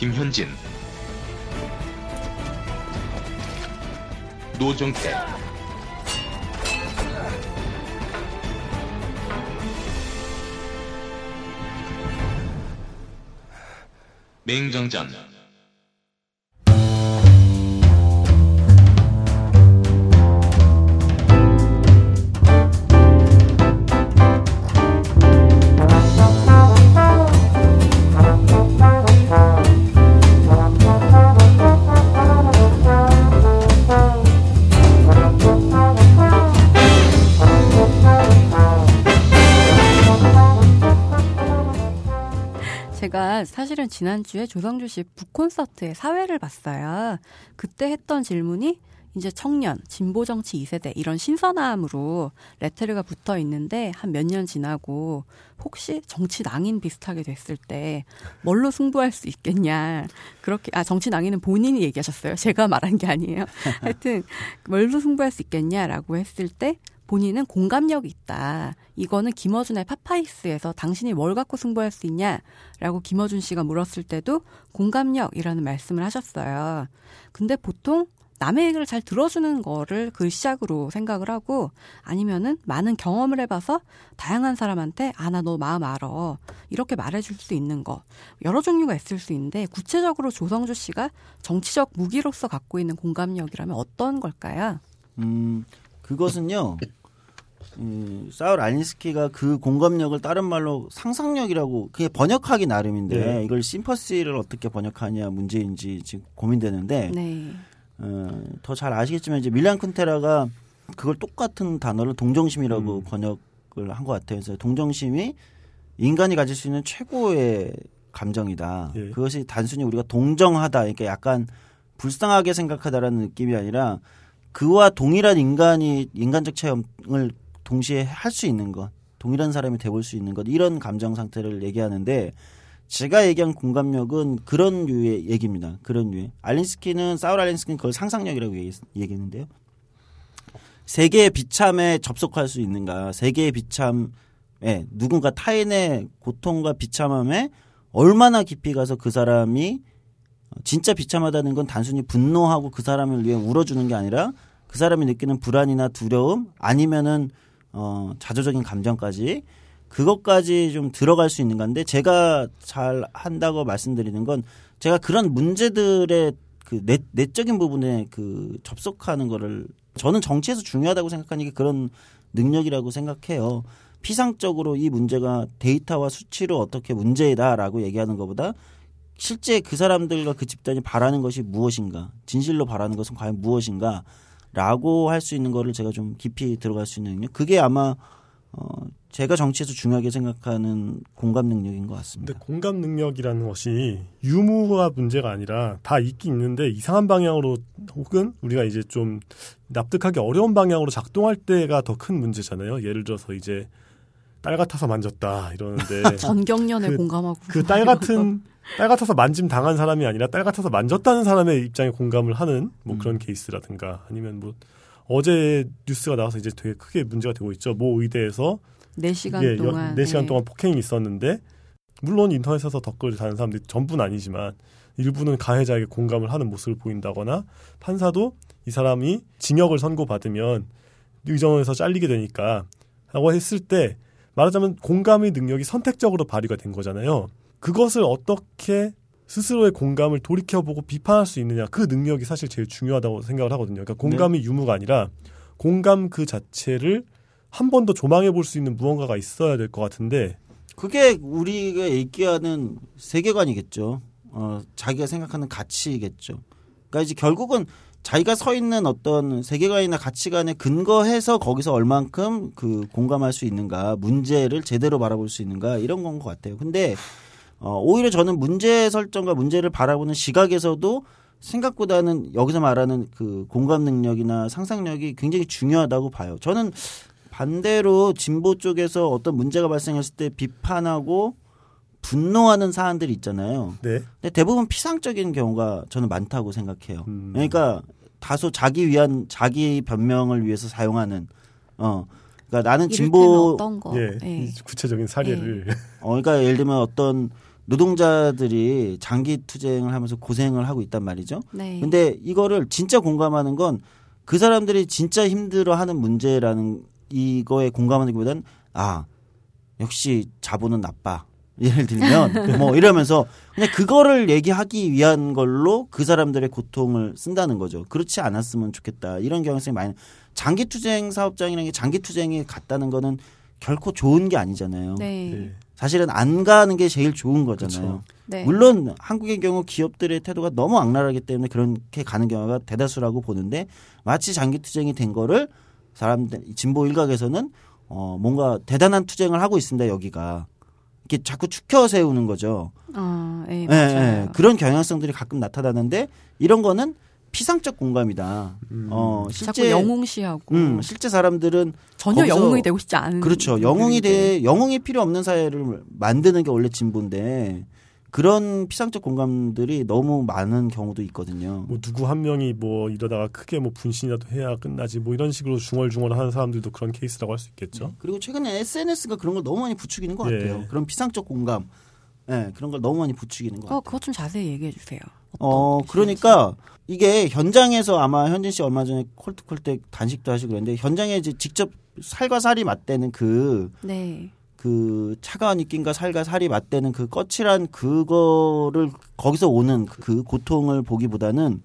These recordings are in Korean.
김현진. 노정태. 맹정전 사실은 지난주에 조성주 씨 북콘서트의 사회를 봤어요. 그때 했던 질문이 이제 청년, 진보 정치 2세대 이런 신선함으로 레테르가 붙어 있는데 한 몇 년 지나고 혹시 정치 낭인 비슷하게 됐을 때 뭘로 승부할 수 있겠냐. 그렇게 아 정치 낭인은 본인이 얘기하셨어요. 제가 말한 게 아니에요. 하여튼 뭘로 승부할 수 있겠냐라고 했을 때 본인은 공감력이 있다. 이거는 김어준의 파파이스에서 당신이 뭘 갖고 승부할 수 있냐라고 김어준 씨가 물었을 때도 공감력이라는 말씀을 하셨어요. 근데 보통 남의 얘기를 잘 들어주는 거를 그 시작으로 생각을 하고 아니면은 많은 경험을 해봐서 다양한 사람한테 아 나 너 마음 알아 이렇게 말해줄 수 있는 거 여러 종류가 있을 수 있는데 구체적으로 조성주 씨가 정치적 무기로서 갖고 있는 공감력이라면 어떤 걸까요? 음 그것은요. 음, 사울 알린스키가 그 공감력을 다른 말로 상상력이라고 그게 번역하기 나름인데 네. 이걸 심퍼시를 어떻게 번역하냐 문제인지 지금 고민되는데 네. 어, 더 잘 아시겠지만 이제 밀란 쿤테라가 그걸 똑같은 단어를 동정심이라고 음. 번역을 한 것 같아요. 그래서 동정심이 인간이 가질 수 있는 최고의 감정이다. 예. 그것이 단순히 우리가 동정하다, 그러니까 약간 불쌍하게 생각하다라는 느낌이 아니라 그와 동일한 인간이 인간적 체험을 동시에 할 수 있는 것, 동일한 사람이 돼볼 수 있는 것 이런 감정 상태를 얘기하는데 제가 얘기한 공감력은 그런 류의 얘기입니다. 그런 류의 알린스키는 사울 알린스키는 그걸 상상력이라고 얘기, 얘기했는데요. 세계의 비참에 접속할 수 있는가? 세계의 비참에 누군가 타인의 고통과 비참함에 얼마나 깊이 가서 그 사람이 진짜 비참하다는 건 단순히 분노하고 그 사람을 위해 울어주는 게 아니라 그 사람이 느끼는 불안이나 두려움 아니면은 어 자조적인 감정까지 그것까지 좀 들어갈 수 있는 건데 제가 잘 한다고 말씀드리는 건 제가 그런 문제들의 그 내, 내적인 부분에 그 접속하는 거를 저는 정치에서 중요하다고 생각하는 게 그런 능력이라고 생각해요. 피상적으로 이 문제가 데이터와 수치로 어떻게 문제다라고 얘기하는 것보다 실제 그 사람들과 그 집단이 바라는 것이 무엇인가, 진실로 바라는 것은 과연 무엇인가, 라고 할 수 있는 거를 제가 좀 깊이 들어갈 수 있는 능력. 그게 아마, 어, 제가 정치에서 중요하게 생각하는 공감 능력인 것 근데 같습니다. 공감 능력이라는 것이 유무가 문제가 아니라 다 있긴 있는데 이상한 방향으로 혹은 우리가 이제 좀 납득하기 어려운 방향으로 작동할 때가 더 큰 문제잖아요. 예를 들어서 이제 딸 같아서 만졌다 이러는데 전경련에 그- 공감하고 그 딸 같은 딸 같아서 만짐 당한 사람이 아니라 딸 같아서 만졌다는 사람의 입장에 공감을 하는 뭐 그런 케이스라든가 아니면 뭐 어제 뉴스가 나와서 이제 되게 크게 문제가 되고 있죠. 모 의대에서 4시간 예, 동안 4시간 예. 동안 폭행이 있었는데 물론 인터넷에서 댓글 다는 사람들이 전부는 아니지만 일부는 가해자에게 공감을 하는 모습을 보인다거나 판사도 이 사람이 징역을 선고받으면 의정에서 잘리게 되니까 라고 했을 때 말하자면 공감의 능력이 선택적으로 발휘가 된 거잖아요. 그것을 어떻게 스스로의 공감을 돌이켜보고 비판할 수 있느냐 그 능력이 사실 제일 중요하다고 생각을 하거든요. 그러니까 공감이 유무가 아니라 공감 그 자체를 한 번 더 조망해 볼 수 있는 무언가가 있어야 될 것 같은데 그게 우리가 얘기하는 세계관이겠죠. 어, 자기가 생각하는 가치겠죠. 그러니까 이제 결국은 자기가 서 있는 어떤 세계관이나 가치관에 근거해서 거기서 얼만큼 그 공감할 수 있는가, 문제를 제대로 바라볼 수 있는가 이런 건 것 같아요. 근데 어, 오히려 저는 문제 설정과 문제를 바라보는 시각에서도 생각보다는 여기서 말하는 그 공감 능력이나 상상력이 굉장히 중요하다고 봐요. 저는 반대로 진보 쪽에서 어떤 문제가 발생했을 때 비판하고 분노하는 사안들이 있잖아요. 네. 근데 대부분 피상적인 경우가 저는 많다고 생각해요. 음. 그러니까 다소 자기 위한 자기 변명을 위해서 사용하는 어 그러니까 나는 진보 어떤 거 예, 예. 구체적인 사례를 어 그러니까 예를 들면 어떤 노동자들이 장기 투쟁을 하면서 고생을 하고 있단 말이죠. 네. 근데 이거를 진짜 공감하는 건 그 사람들이 진짜 힘들어하는 문제라는 이거에 공감하는 것보다는 아 역시 자본은 나빠. 예를 들면 뭐 이러면서 그냥 그거를 얘기하기 위한 걸로 그 사람들의 고통을 쓴다는 거죠. 그렇지 않았으면 좋겠다. 이런 경향성이 많이 장기 투쟁 사업장이라는 게 장기 투쟁이 갔다는 거는 결코 좋은 게 아니잖아요. 네. 예. 사실은 안 가는 게 제일 좋은 거잖아요. 그렇죠. 네. 물론 한국의 경우 기업들의 태도가 너무 악랄하기 때문에 그렇게 가는 경우가 대다수라고 보는데 마치 장기 투쟁이 된 거를 사람들 진보 일각에서는 어 뭔가 대단한 투쟁을 하고 있습니다 여기가 이렇게 자꾸 축혀 세우는 거죠. 아, 예, 예, 맞아요. 예. 그런 경향성들이 가끔 나타나는데 이런 거는 피상적 공감이다. 음. 어 실제 영웅시하고 음, 실제 사람들은 전혀 거기서- 영웅이 되고 싶지 않은 그렇죠. 영웅이. 돼 영웅이 필요 없는 사회를 만드는 게 원래 진보인데 그런 피상적 공감들이 너무 많은 경우도 있거든요. 뭐 누구 한 명이 뭐 이러다가 크게 뭐 분신이라도 해야 끝나지 뭐 이런 식으로 중얼중얼 하는 사람들도 그런 케이스라고 할 수 있겠죠. 그리고 최근에 SNS가 그런 걸 너무 많이 부추기는 것 예. 같아요. 그런 피상적 공감, 예, 그런 걸 너무 많이 부추기는 것 같아요. 어, 그것 좀 자세히 얘기해 주세요. 어, 그러니까 이게 현장에서 아마 현진 씨 얼마 전에 콜트콜트 단식도 하시고 그랬는데 현장에 이제 직접 살과 살이 맞대는 그, 네. 그 차가운 입김과 살과 살이 맞대는 그 거칠한 그거를 거기서 오는 그 고통을 보기보다는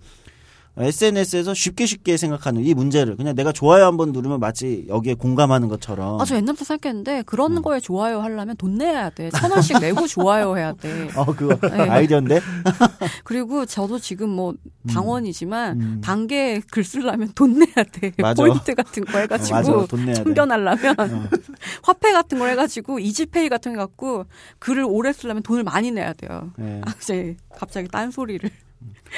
SNS에서 쉽게 쉽게 생각하는 이 문제를 그냥 내가 좋아요 한 번 누르면 마치 여기에 공감하는 것처럼. 아, 저 옛날부터 생각했는데 그런 음. 거에 좋아요 하려면 돈 내야 돼. 천 원씩 내고 좋아요 해야 돼. 어, 그거 네. 아이디어인데? 그리고 저도 지금 뭐 방원이지만 음. 단계 글 쓰려면 돈 내야 돼. 맞아. 포인트 같은 거 어, 해가지고 돼. 충전하려면 어. 화폐 같은 걸 해가지고 이지페이 같은 거 갖고 글을 오래 쓰려면 돈을 많이 내야 돼요. 예. 아, 이제 갑자기 딴 소리를.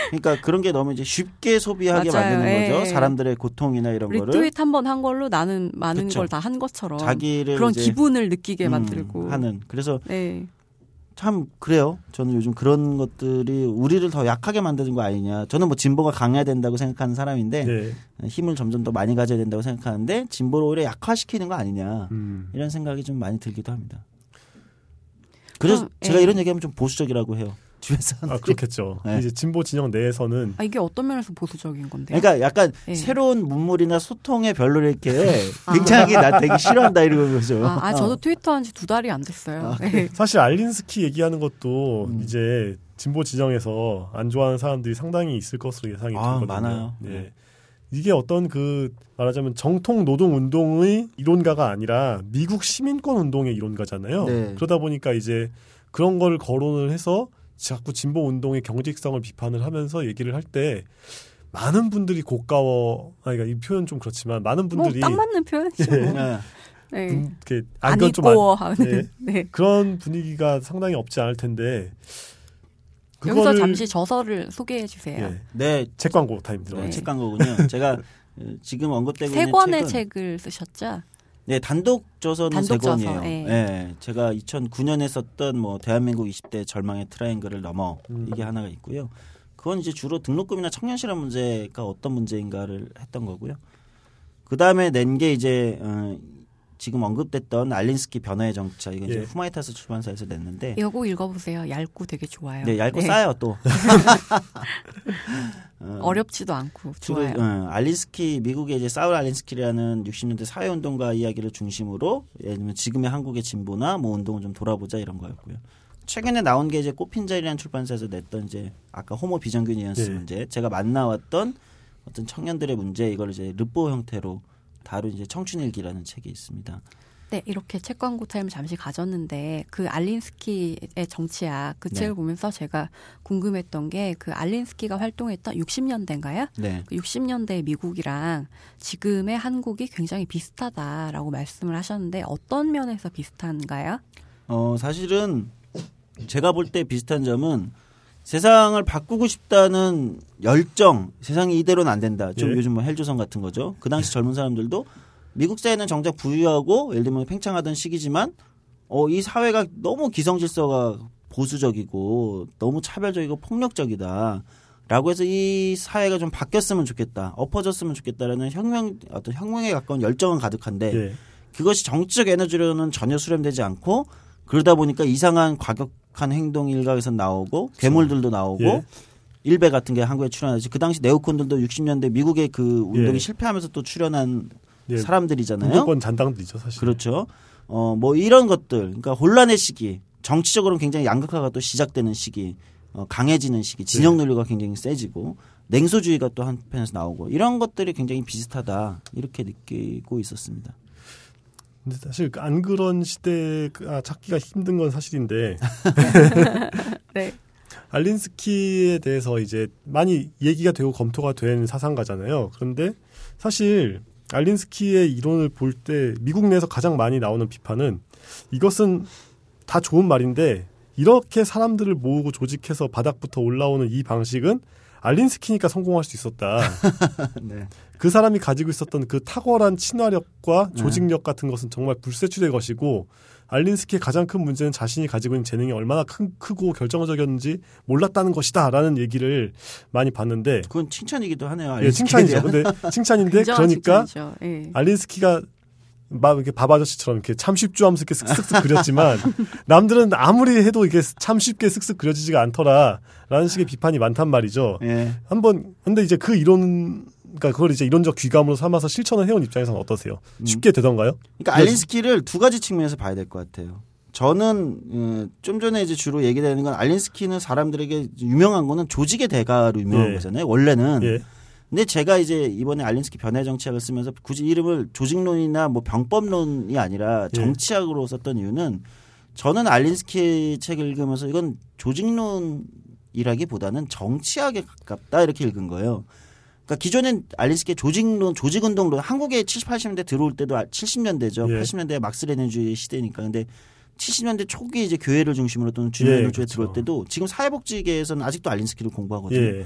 그러니까 그런 게 너무 이제 쉽게 소비하게 맞아요. 만드는 예. 거죠. 사람들의 고통이나 이런 거를 리트윗 한 번 한 걸로 나는 많은. 걸 다 한 것처럼 자기를 그런 이제 기분을 느끼게 음, 만들고 하는. 그래서 네. 참 그래요. 저는 요즘 그런 것들이 우리를 더 약하게 만드는 거 아니냐. 저는 뭐 진보가 강해야 된다고 생각하는 사람인데 네. 힘을 점점 더 많이 가져야 된다고 생각하는데 진보를 오히려 약화시키는 거 아니냐. 음. 이런 생각이 좀 많이 들기도 합니다. 그래서 그럼, 제가 예. 이런 얘기하면 좀 보수적이고 해요. 주변 사람들이. 아 그렇겠죠. 네. 이제 진보 진영 내에서는 아 이게 어떤 면에서 보수적인 건데? 그러니까 약간 예. 새로운 문물이나 소통에 별로 이렇게 굉장히 나 되게 싫어한다 이러는 거죠. 아, 아, 저도 어. 트위터 한 지 두 달이 안 됐어요. 아, 네. 사실 알린스키 얘기하는 것도 음. 이제 진보 지정에서 안 좋아하는 사람들이 상당히 있을 것으로 예상이 아, 되거든요. 많아요. 네. 이게 어떤 그 말하자면 정통 노동 운동의 이론가가 아니라 미국 시민권 운동의 이론가잖아요. 네. 그러다 보니까 이제 그런 걸 거론을 해서 자꾸 진보 운동의 경직성을 비판을 하면서 얘기를 할 때 많은 분들이 고가워 아 그러니까 이 표현 좀 그렇지만 많은 분들이 뭐 딱 맞는 표현이죠. 뭐. 네. 네. 분- 이렇게 아, 안 이건 좀 안- 입고 하는. 네. 네. 그런 분위기가 상당히 없지 않을 텐데 여기서 그거를- 잠시 저서를 소개해 주세요. 예, 네, 책 광고 타임 들어가죠. 네. 책 광고군요. 제가 어, 지금 언급되고 세 있는 권의 책은 책을 쓰셨죠? 네, 단독 저서는 단독 세 저서, 권이에요. 예. 예, 제가 2009년에 썼던 뭐 대한민국 20대 절망의 트라이앵글을 넘어 음. 이게 하나가 있고요. 그건 이제 주로 등록금이나 청년 실업 문제가 어떤 문제인가를 했던 거고요. 그 다음에 낸 게 이제 어, 지금 언급됐던 알린스키 변화의 이거 이제 예. 후마이타스 출판사에서 냈는데 이거 꼭 읽어보세요. 얇고 되게 좋아요. 네, 얇고 네. 싸요 또. 어, 어렵지도 않고 주로 좋아요. 어, 알린스키 미국의 이제 사울 알린스키라는 60년대 사회 운동가 이야기를 중심으로 예를 들면 지금의 한국의 진보나 뭐 운동을 좀 돌아보자 이런 거였고요. 최근에 나온 게 이제 꽃핀 자리라는 출판사에서 냈던 이제 아까 호모 비정규 뉘앙스 네. 문제 제가 만나왔던 어떤 청년들의 문제 이걸 이제 르포 형태로 다룬 이제 청춘일기라는 책이 있습니다. 네, 이렇게 책 광고 타임 잠시 가졌는데 그 알린스키의 정치학 그 네. 책을 보면서 제가 궁금했던 게 그 알린스키가 활동했던 60년대인가요? 네. 그 60년대 미국이랑 지금의 한국이 굉장히 비슷하다라고 말씀을 하셨는데 어떤 면에서 비슷한가요? 어, 사실은 제가 볼 때 비슷한 점은 세상을 바꾸고 싶다는 열정, 세상이 이대로는 안 된다. 좀 예. 요즘 뭐 헬조선 같은 거죠. 그 당시 젊은 사람들도 미국 사회는 정작 부유하고 예를 들면 팽창하던 시기지만 어, 이 사회가 너무 기성질서가 보수적이고 너무 차별적이고 폭력적이다. 라고 해서 이 사회가 좀 바뀌었으면 좋겠다. 엎어졌으면 좋겠다라는 혁명, 어떤 혁명에 가까운 열정은 가득한데 예. 그것이 정치적 에너지로는 전혀 수렴되지 않고 그러다 보니까 이상한 과격 추 악한 행동 일각에서 나오고 괴물들도 나오고 예. 일베 같은 게 한국에 출연하지 그 당시 네오콘들도 60년대 미국의 그 운동이 예. 실패하면서 또 출연한 예. 사람들이잖아요. 무조건 잔당도 있죠 사실. 그렇죠. 어, 뭐 이런 것들, 그러니까 혼란의 시기, 정치적으로는 굉장히 양극화가 또 시작되는 시기, 어, 강해지는 시기, 진영 네. 논리가 굉장히 세지고 냉소주의가 또 한편에서 나오고 이런 것들이 굉장히 비슷하다 이렇게 느끼고 있었습니다. 근데 사실 그안 그런 시대가 찾기가 힘든 건 사실인데 네. 알린스키에 대해서 이제 많이 얘기가 되고 검토가 된 사상가잖아요. 그런데 사실 알린스키의 이론을 볼 때 미국 내에서 가장 많이 나오는 비판은 이것은 다 좋은 말인데 이렇게 사람들을 모으고 조직해서 바닥부터 올라오는 이 방식은 알린스키니까 성공할 수 있었다. 네. 그 사람이 가지고 있었던 그 탁월한 친화력과 네. 조직력 같은 것은 정말 불세출의 것이고 알린스키의 가장 큰 문제는 자신이 가지고 있는 재능이 얼마나 큰, 크고 결정적이었는지 몰랐다는 것이다라는 얘기를 많이 봤는데 그건 칭찬이기도 하네요. 예, 칭찬이죠. 근데 칭찬인데 그러니까. 예. 알린스키가 막 이렇게 밥 아저씨처럼 이렇게 참 쉽죠 하면서 이렇게 쓱쓱쓱 그렸지만 남들은 아무리 해도 이게 참 쉽게 쓱쓱 그려지지가 않더라라는 식의 비판이 많단 말이죠. 예. 한번 근데 이제 그 이론 그러니까 그걸 이제 이론적 귀감으로 삼아서 실천을 해온 입장에서는 어떠세요? 쉽게 되던가요? 그러니까 알린스키를 두 가지 측면에서 봐야 될 것 같아요. 저는 어, 좀 전에 이제 주로 얘기되는 건 알린스키는 사람들에게 유명한 거는 조직의 대가로 유명한 예. 거잖아요. 원래는. 예. 근데 제가 이제 이번에 알린스키 변해 정치학을 쓰면서 굳이 이름을 조직론이나 뭐 병법론이 아니라 예. 정치학으로 썼던 이유는 저는 알린스키 책을 읽으면서 이건 조직론이라기보다는 정치학에 가깝다 이렇게 읽은 거예요. 그러니까 기존엔 알린스키의 조직론, 조직운동론 한국에 70, 80년대 들어올 때도 70년대죠. 예. 80년대 막스 레닌주의 시대니까. 근데 70년대 초기 이제 교회를 중심으로 또는 주민주의 예, 쪽에 그렇죠. 들어올 때도 지금 사회복지계에서는 아직도 알린스키를 공부하거든요. 예.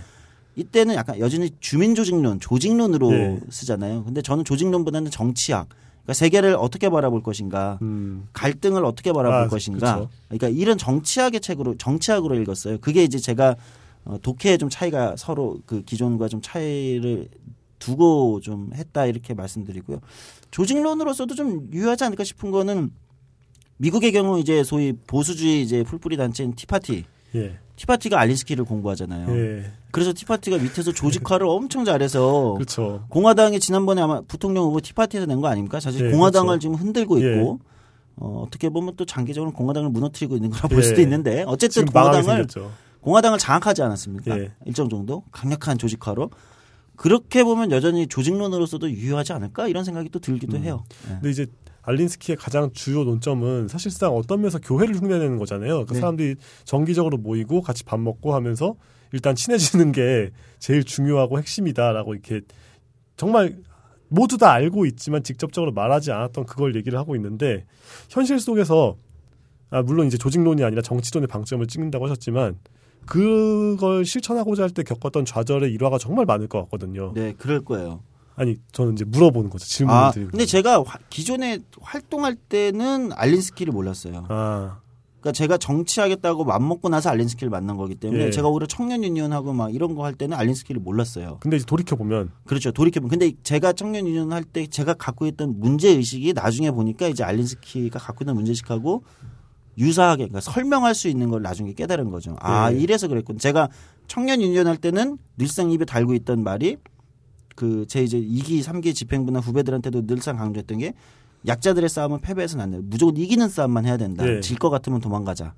이때는 약간 여전히 주민조직론, 조직론으로 예. 쓰잖아요. 근데 저는 조직론보다는 정치학, 그러니까 세계를 어떻게 바라볼 것인가, 음. 갈등을 어떻게 바라볼 아, 것인가. 그쵸. 그러니까 이런 정치학의 책으로 정치학으로 읽었어요. 그게 이제 제가 어, 독해에 좀 차이가 서로 그 기존과 좀 차이를 두고 좀 했다 이렇게 말씀드리고요. 조직론으로서도 좀 유효하지 않을까 싶은 거는 미국의 경우 이제 소위 보수주의 이제 풀뿌리 단체인 티파티. 예. 티파티가 알린스키를 공부하잖아요. 예. 그래서 티파티가 밑에서 조직화를 엄청 잘해서 그렇죠. 공화당이 지난번에 아마 부통령 후보 티파티에서 낸 거 아닙니까? 사실 예, 공화당을 그렇죠. 지금 흔들고 예. 있고 어, 어떻게 보면 또 장기적으로 공화당을 무너뜨리고 있는 거라 볼 예. 수도 있는데 어쨌든 공화당을 생겼죠. 공화당을 장악하지 않았습니까? 예. 일정 정도 강력한 조직화로 그렇게 보면 여전히 조직론으로서도 유효하지 않을까 이런 생각이 또 들기도 음. 해요. 예. 근데 이제 알린스키의 가장 주요 논점은 사실상 어떤 면에서 교회를 흉내내는 거잖아요. 그 네. 사람들이 정기적으로 모이고 같이 밥 먹고 하면서 일단 친해지는 게 제일 중요하고 핵심이다라고 이렇게 정말 모두 다 알고 있지만 직접적으로 말하지 않았던 그걸 얘기를 하고 있는데 현실 속에서 아 물론 이제 조직론이 아니라 정치론의 방점을 찍는다고 하셨지만 그걸 실천하고자 할 때 겪었던 좌절의 일화가 정말 많을 것 같거든요. 네, 그럴 거예요. 아니 저는 이제 물어보는 거죠. 질문을 아, 드리고. 근데 제가 화- 기존에 활동할 때는 알린스키를 몰랐어요. 아, 그러니까 제가 정치하겠다고 맘 먹고 나서 알린스키를 만난 거기 때문에 예. 제가 오히려 청년 유니온하고 막 이런 거 할 때는 알린스키를 몰랐어요. 근데 이제 돌이켜 보면 그렇죠. 돌이켜 보면 근데 제가 청년 유니온 할때 제가 갖고 있던 문제 의식이 나중에 보니까 이제 알린스키가 갖고 있는 문제 의식하고 유사하게 그러니까 설명할 수 있는 걸 나중에 깨달은 거죠. 아 예. 이래서 그랬군. 제가 청년 유니온 할 때는 늘상 입에 달고 있던 말이 그 제 이제 2기, 3기 집행부나 후배들한테도 늘상 강조했던 게 약자들의 싸움은 패배해서는 안 돼. 무조건 이기는 싸움만 해야 된다. 예. 질것 같으면 도망가자.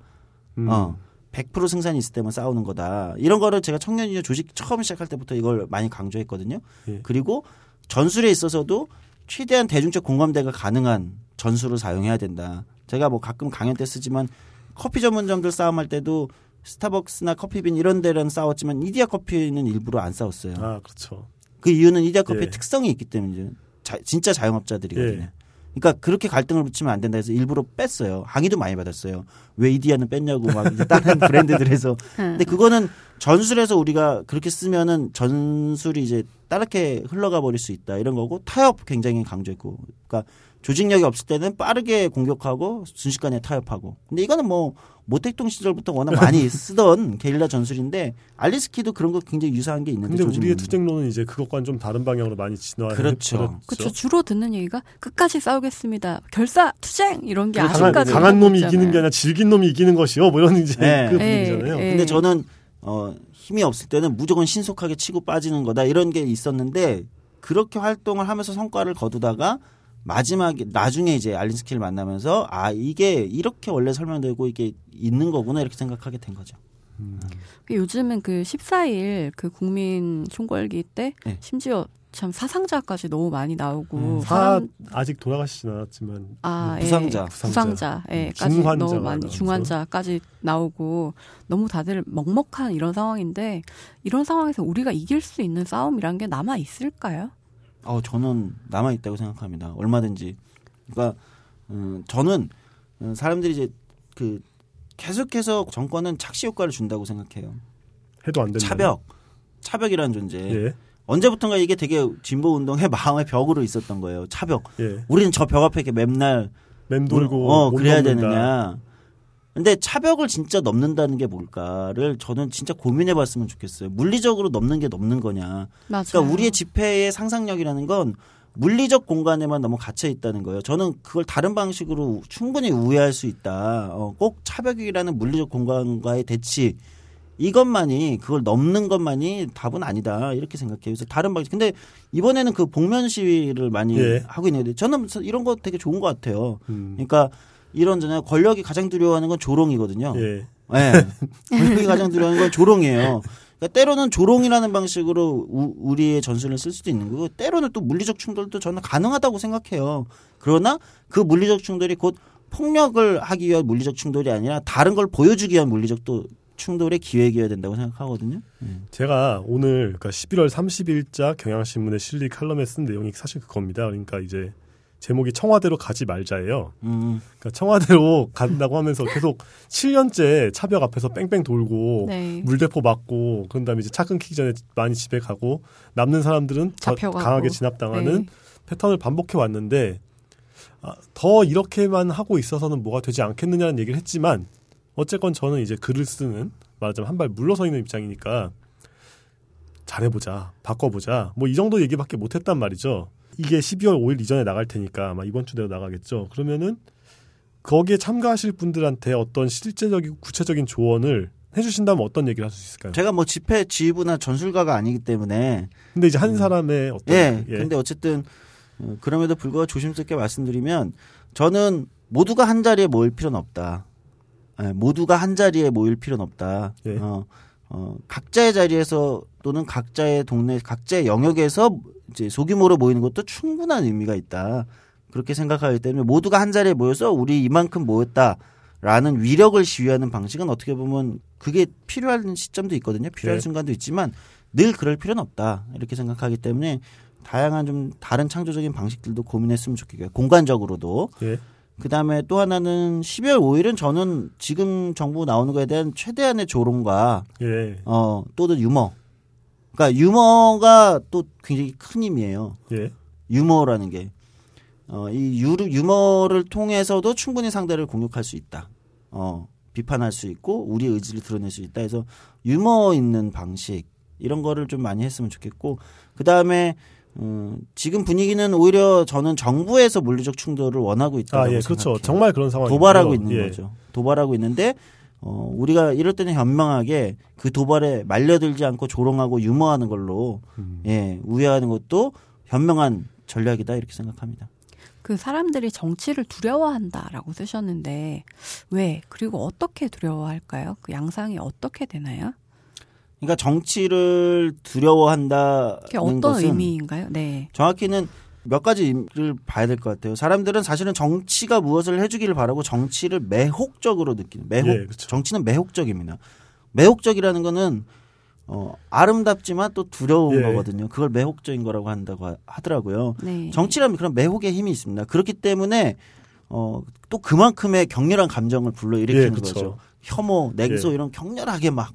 음, 어. 100% 승산이 있을 때만 싸우는 거다. 이런 거를 제가 청년 유니온 조직 처음 시작할 때부터 이걸 많이 강조했거든요. 예. 그리고 전술에 있어서도 최대한 대중적 공감대가 가능한 전술을 사용해야 된다. 제가 뭐 가끔 강연 때 쓰지만 커피 전문점들 싸움할 때도 스타벅스나 커피빈 이런 데랑 싸웠지만 이디야 커피는 일부러 안 싸웠어요. 아 그렇죠. 그 이유는 이디야 커피의 예. 특성이 있기 때문이죠. 자- 진짜 자영업자들이거든요. 예. 그러니까 그렇게 갈등을 붙이면 안 된다 해서 일부러 뺐어요. 항의도 많이 받았어요. 왜 이디야는 뺐냐고 막 이제 다른 브랜드들에서. 음. 근데 그거는 전술에서 우리가 그렇게 쓰면은 전술이 이제 따르게 흘러가 버릴 수 있다 이런 거고 타협 굉장히 강조했고 그러니까 조직력이 없을 때는 빠르게 공격하고 순식간에 타협하고 근데 이거는 뭐 모택동 시절부터 워낙 많이 쓰던 게릴라 전술인데 알리스키도 그런 거 굉장히 유사한 게 있는데 근데 우리의. 투쟁론은 이제 그것과는 좀 다른 방향으로 많이 진화해 그렇죠. 그렇죠. 주로 듣는 얘기가 끝까지 싸우겠습니다. 결사 투쟁 이런 게 그렇죠. 강한, 아직까지 강한 놈이 있잖아요. 이기는 게 아니라 질긴 놈이 이기는 것이요. 뭐 이런 이제 네. 그 네. 분위기잖아요. 네. 근데 저는 어 힘이 없을 때는 무조건 신속하게 치고 빠지는 거다 이런 게 있었는데 그렇게 활동을 하면서 성과를 거두다가 마지막에 나중에 이제 알린스키를 만나면서 아 이게 이렇게 원래 설명되고 이게 있는 거구나 이렇게 생각하게 된 거죠. 요즘은 그 14일 그 국민 총궐기 때 네. 심지어 참 사상자까지 너무 많이 나오고 음, 사 사람 아직 돌아가시진 않았지만 아, 부상자. 예, 부상자. 부상자, 예, 음, 까지 중환자가 너무 많이 나오죠. 중환자까지 나오고 너무 다들 먹먹한 이런 상황인데 이런 상황에서 우리가 이길 수 있는 싸움이란 게 남아 있을까요? 어 저는 남아 있다고 생각합니다. 얼마든지. 그러니까 음, 저는 음, 사람들이 이제 그 계속해서 정권은 착시 효과를 준다고 생각해요. 해도 안 된다. 차벽, 차벽이라는 존재. 예. 언제부턴가 이게 되게 진보 운동의 마음의 벽으로 있었던 거예요. 차벽. 예. 우리는 저 벽 앞에 이렇게 맨날 맴돌고 어못 그래야. 되느냐. 근데 차벽을 진짜 넘는다는 게 뭘까를 저는 진짜 고민해 봤으면 좋겠어요. 물리적으로 넘는 게 넘는 거냐. 맞아요. 그러니까 우리의 집회의 상상력이라는 건 물리적 공간에만 너무 갇혀 있다는 거예요. 저는 그걸 다른 방식으로 충분히 우회할 수 있다. 어, 꼭 차벽이라는 물리적 공간과의 대치 이것만이 그걸 넘는 것만이 답은 아니다 이렇게 생각해요. 그래서 다른 방식. 근데 이번에는 그 복면 시위를 많이 예. 하고 있는데 저는 이런 거 되게 좋은 것 같아요. 음. 그러니까 이런 전에 권력이 가장 두려워하는 건 조롱이거든요. 예. 예. 권력이 가장 두려워하는 건 조롱이에요. 그러니까 때로는 조롱이라는 방식으로 우, 우리의 전술을 쓸 수도 있는 거고 때로는 또 물리적 충돌도 저는 가능하다고 생각해요. 그러나 그 물리적 충돌이 곧 폭력을 하기 위한 물리적 충돌이 아니라 다른 걸 보여주기 위한 물리적 또 충돌의 기획이어야 된다고 생각하거든요. 제가 오늘 그러니까 11월 30일자 경향신문에 실린 칼럼에 쓴 내용이 사실 그겁니다. 그러니까 이제 제목이 청와대로 가지 말자예요. 음, 그러니까 청와대로 간다고 하면서 계속 7년째 차벽 앞에서 뺑뺑 돌고 네. 물대포 맞고 그런 다음에 이제 차 끊기기 전에 많이 집에 가고 남는 사람들은 더 잡혀가고. 강하게 진압당하는 네. 패턴을 반복해 왔는데 아, 더 이렇게만 하고 있어서는 뭐가 되지 않겠느냐는 얘기를 했지만 어쨌건 저는 이제 글을 쓰는 말하자면 한 발 물러서 있는 입장이니까 잘해보자 바꿔보자 뭐 이 정도 얘기밖에 못했단 말이죠 이게 12월 5일 이전에 나갈 테니까 아마 이번 주 내로 나가겠죠 그러면은 거기에 참가하실 분들한테 어떤 실제적이고 구체적인 조언을 해주신다면 어떤 얘기를 할 수 있을까요? 제가 뭐 집회 지휘부나 전술가가 아니기 때문에 근데 이제 한 사람의 어떤 예. 예. 근데 어쨌든 어, 그럼에도 불구하고 조심스럽게 말씀드리면 저는 모두가 한 자리에 모일 필요는 없다. 예, 모두가 한 자리에 모일 필요는 없다. 예. 어, 어, 각자의 자리에서 또는 각자의 동네, 각자의 영역에서 이제 소규모로 모이는 것도 충분한 의미가 있다. 그렇게 생각하기 때문에 모두가 한 자리에 모여서 우리 이만큼 모였다라는 위력을 시위하는 방식은 어떻게 보면 그게 필요한 시점도 있거든요. 필요한 네. 순간도 있지만 늘 그럴 필요는 없다. 이렇게 생각하기 때문에 다양한 좀 다른 창조적인 방식들도 고민했으면 좋겠고요. 공간적으로도. 예. 그 다음에 또 하나는 12월 5일은 저는 지금 정부 나오는 거에 대한 최대한의 조롱과 예. 어, 또는 유머. 그러니까 유머가 또 굉장히 큰 힘이에요. 예. 유머라는 게. 어, 이 유, 유머를 통해서도 충분히 상대를 공격할 수 있다. 어, 비판할 수 있고, 우리의 의지를 드러낼 수 있다. 해서 유머 있는 방식, 이런 거를 좀 많이 했으면 좋겠고, 그 다음에, 음, 지금 분위기는 오히려 저는 정부에서 물리적 충돌을 원하고 있다고 아, 예, 생각해요. 그렇죠. 정말 그런 상황이 도발하고 있는 거죠. 도발하고 있는데 어 우리가 이럴 때는 현명하게 그 도발에 말려들지 않고 조롱하고 유머하는 걸로 음. 예 우회하는 것도 현명한 전략이다 이렇게 생각합니다. 그 사람들이 정치를 두려워한다라고 쓰셨는데 왜 그리고 어떻게 두려워할까요? 그 양상이 어떻게 되나요? 그러니까 정치를 그게 두려워한다는 어떤 것은 의미인가요? 네. 정확히는 몇 가지를 봐야 될 것 같아요. 사람들은 사실은 정치가 무엇을 해주기를 바라고 정치를 매혹적으로 느끼는 매혹 예, 그렇죠. 정치는 매혹적입니다. 매혹적이라는 거는 어, 아름답지만 또 두려운 예. 거거든요. 그걸 매혹적인 거라고 한다고 하- 하더라고요. 네. 정치라면 그런 매혹의 힘이 있습니다. 그렇기 때문에 어, 또 그만큼의 격렬한 감정을 불러일으키는 예, 그렇죠. 거죠. 혐오, 냉소 예. 이런 격렬하게 막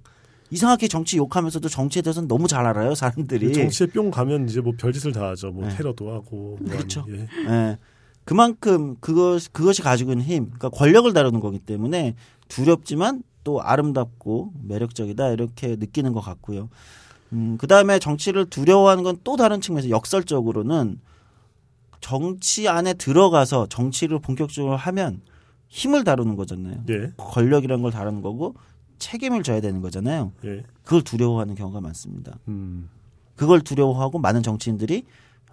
이상하게 정치 욕하면서도 정치에 대해서는 너무 잘 알아요 사람들이. 정치에 뿅 가면 이제 뭐 별짓을 다 하죠. 뭐 네. 테러도 하고. 뭐 그렇죠. 예. 예. 그만큼 그것 그것이 가지고 있는 힘, 그러니까 권력을 다루는 거기 때문에 두렵지만 또 아름답고 매력적이다 이렇게 느끼는 것 같고요. 음, 그 다음에 정치를 두려워하는 건 또 다른 측면에서 역설적으로는 정치 안에 들어가서 정치를 본격적으로 하면 힘을 다루는 거잖아요. 예. 권력이라는 걸 다루는 거고 책임을 져야 되는 거잖아요. 예. 그걸 두려워하는 경우가 많습니다. 음. 그걸 두려워하고 많은 정치인들이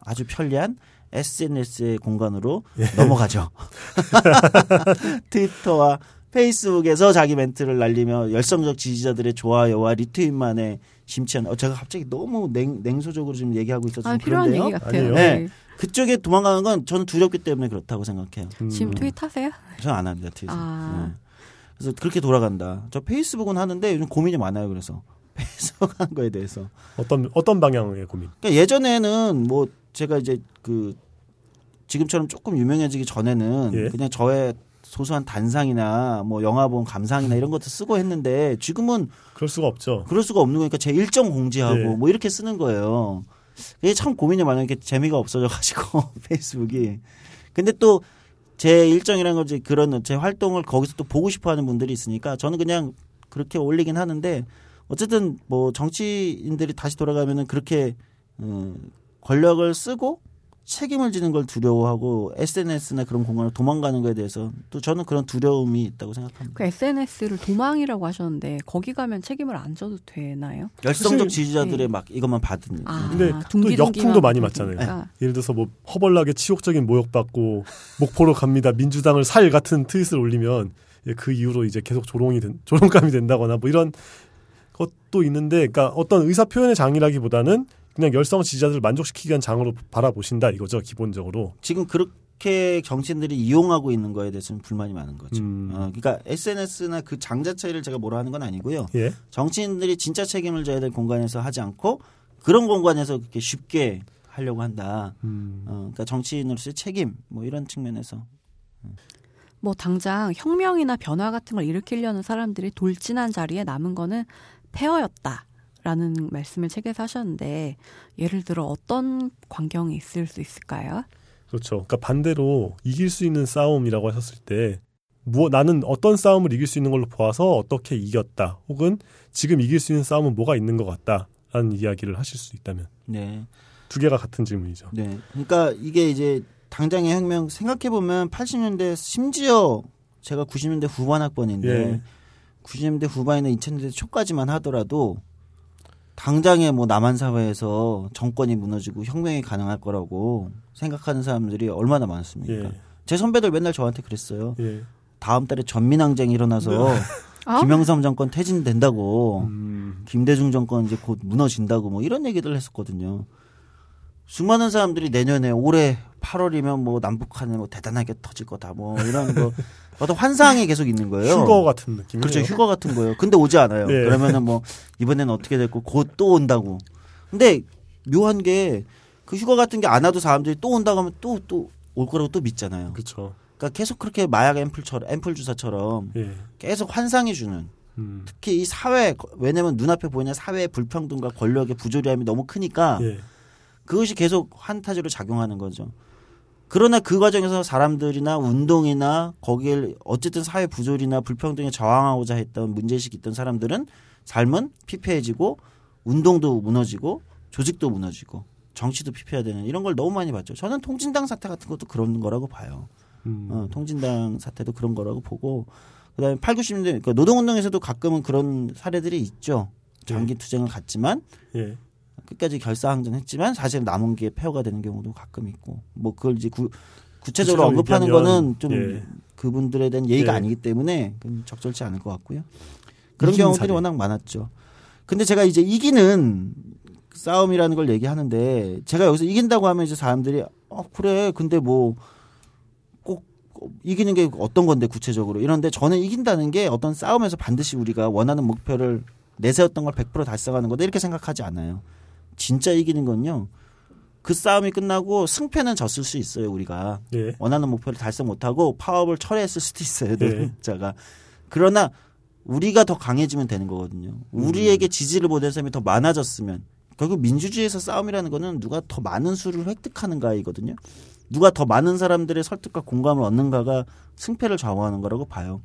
아주 편리한 SNS의 공간으로 예. 넘어가죠. 트위터와 페이스북에서 자기 멘트를 날리며 열성적 지지자들의 좋아요와 리트윗만에 심취한. 어, 제가 갑자기 너무 냉, 냉소적으로 지금 얘기하고 있어서 아, 좀 필요한 그런데요. 얘기 같아요. 아니에요. 네. 그쪽에 도망가는 건 저는 두렵기 때문에 그렇다고 생각해요. 음. 지금 트윗 하세요? 저는 안 합니다 트윗. 아. 네. 그래서 그렇게 돌아간다. 저 페이스북은 하는데 요즘 고민이 많아요. 그래서 페이스북 하는 거에 대해서. 어떤 어떤 방향의 고민? 그러니까 예전에는 뭐 제가 이제 그 지금처럼 조금 유명해지기 전에는 예. 그냥 저의 소소한 단상이나 뭐 영화 본 감상이나 이런 것도 쓰고 했는데 지금은 그럴 수가 없죠. 그럴 수가 없는 거니까 제 일정 공지하고 예. 뭐 이렇게 쓰는 거예요. 이게 참 고민이 많은 게 재미가 없어져 가지고 페이스북이. 근데 또 제 일정이라는 거지 그런 제 활동을 거기서 또 보고 싶어 하는 분들이 있으니까 저는 그냥 그렇게 올리긴 하는데 어쨌든 뭐 정치인들이 다시 돌아가면은 그렇게 어, 권력을 쓰고 책임을 지는 걸 두려워하고 SNS나 그런 공간을 도망가는 거에 대해서 또 저는 그런 두려움이 있다고 생각합니다. 그 SNS를 도망이라고 하셨는데 거기 가면 책임을 안 져도 되나요? 열성적 지지자들의 막 이것만 받은 아, 근데 또 둥기둥기만 역풍도 많이. 맞잖아요. 예를 들어서 뭐 허벌나게 치욕적인 모욕받고 목포로 갑니다. 민주당을 살 같은 트윗을 올리면 예, 그 이후로 이제 계속 조롱이 된, 조롱감이 된다거나 뭐 이런 것도 있는데 그러니까 어떤 의사 표현의 장이라기보다는 그냥 열성 지지자들을 만족시키기 위한 장으로 바라보신다 이거죠 기본적으로. 지금 그렇게 정치인들이 이용하고 있는 거에 대해서는 불만이 많은 거죠. 음. 어, 그러니까 SNS나 그 장 자체를 제가 뭐라 하는 건 아니고요. 예. 정치인들이 진짜 책임을 져야 될 공간에서 하지 않고 그런 공간에서 그렇게 쉽게 하려고 한다. 음. 어, 그러니까 정치인으로서의 책임 뭐 이런 측면에서 뭐 당장 혁명이나 변화 같은 걸 일으키려는 사람들이 돌진한 자리에 남은 거는 폐허였다 라는 말씀을 책에서 하셨는데 예를 들어 어떤 광경이 있을 수 있을까요? 그렇죠. 그러니까 반대로 이길 수 있는 싸움이라고 하셨을 때 무엇 나는 어떤 싸움을 이길 수 있는 걸로 보아서 어떻게 이겼다. 혹은 지금 이길 수 있는 싸움은 뭐가 있는 것 같다라는 이야기를 하실 수 있다면 네. 두 개가 같은 질문이죠. 네. 그러니까 이게 이제 당장의 혁명 생각해 보면 80년대 심지어 제가 90년대 후반 학번인데 예. 90년대 후반이나 2000년대 초까지만 하더라도 당장에 뭐 남한 사회에서 정권이 무너지고 혁명이 가능할 거라고 생각하는 사람들이 얼마나 많습니까? 예. 제 선배들 맨날 저한테 그랬어요. 예. 다음 달에 전민항쟁이 일어나서 아? 김영삼 정권 퇴진된다고 음, 김대중 정권 이제 곧 무너진다고 뭐 이런 얘기들 했었거든요. 수많은 사람들이 내년에 올해 8월이면 뭐 남북한에 뭐 대단하게 터질 거다 뭐 이런 거 어떤 환상이 계속 있는 거예요. 휴거 같은 느낌이에요. 그렇죠. 휴거 같은 거예요. 근데 오지 않아요. 예. 그러면은 뭐 이번에는 어떻게 됐고 곧 또 온다고. 근데 묘한 게 그 휴거 같은 게 안 와도 사람들이 또 온다고 하면 또 또 올 거라고 또 믿잖아요. 그렇죠. 그러니까 계속 그렇게 마약 앰플처럼 앰플 주사처럼 예. 계속 환상이 주는 음, 특히 이 사회 왜냐면 눈앞에 보이는 사회의 불평등과 권력의 부조리함이 너무 크니까 예. 그것이 계속 환타지로 작용하는 거죠. 그러나 그 과정에서 사람들이나 운동이나 거기에 어쨌든 사회 부조리나 불평등에 저항하고자 했던 문제의식이 있던 사람들은 삶은 피폐해지고 운동도 무너지고 조직도 무너지고 정치도 피폐화되는 이런 걸 너무 많이 봤죠. 저는 통진당 사태 같은 것도 그런 거라고 봐요. 음, 어, 통진당 사태도 그런 거라고 보고 그다음에 8, 90년대 그러니까 노동운동에서도 가끔은 그런 사례들이 있죠. 장기 투쟁을 갔지만 예. 끝까지 결사항전 했지만 사실 남은 게 폐허가 되는 경우도 가끔 있고 뭐 그걸 이제 구, 구체적으로 언급하는 거는 좀 예. 그분들에 대한 예의가 예. 아니기 때문에 적절치 않을 것 같고요. 그런 경우들이 사례. 워낙 많았죠. 근데 제가 이제 이기는 싸움이라는 걸 얘기하는데 제가 여기서 이긴다고 하면 이제 사람들이 어 그래 근데 뭐 꼭 이기는 게 어떤 건데 구체적으로 이런데 저는 이긴다는 게 어떤 싸움에서 반드시 우리가 원하는 목표를 내세웠던 걸 100% 달성하는 거다 이렇게 생각하지 않아요. 진짜 이기는 건요. 그 싸움이 끝나고 승패는 졌을 수 있어요 우리가 예. 원하는 목표를 달성 못하고 파업을 철회했을 수도 있어요 네. 노동자가 그러나 우리가 더 강해지면 되는 거거든요. 우리에게 지지를 보낸 사람이 더 많아졌으면 결국 민주주의에서 싸움이라는 거는 누가 더 많은 수를 획득하는가이거든요. 누가 더 많은 사람들의 설득과 공감을 얻는가가 승패를 좌우하는 거라고 봐요.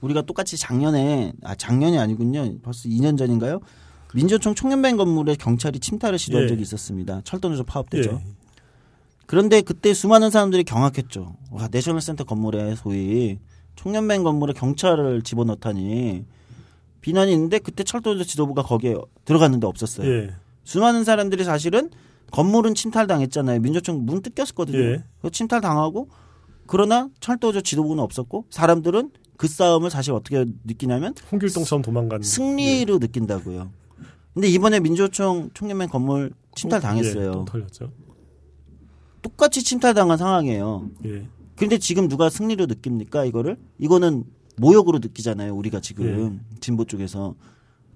우리가 똑같이 작년에 아 작년이 아니군요. 벌써 2년 전인가요? 민주총 청년뱅 건물에 경찰이 침탈을 시도한 예. 적이 있었습니다. 철도노조 파업되죠. 예. 그런데 그때 수많은 사람들이 경악했죠. 와, 내셔널 센터 건물에 소위 청년뱅 건물에 경찰을 집어넣다니 비난이 있는데 그때 철도노조 지도부가 거기에 들어갔는데 없었어요. 예. 수많은 사람들이 사실은 건물은 침탈당했잖아요. 민주총 문 뜯겼었거든요. 예. 그 침탈당하고 그러나 철도조 지도부는 없었고 사람들은 그 싸움을 사실 어떻게 느끼냐면 홍길동처럼 도망간 승리로 느낀다고요. 근데 이번에 민주총 청년맨 건물 침탈 예, 당했어요. 또 털렸죠. 똑같이 침탈당한 상황이에요. 예. 근데 지금 누가 승리로 느낍니까 이거를? 이거는 모욕으로 느끼잖아요. 우리가 지금 예. 진보 쪽에서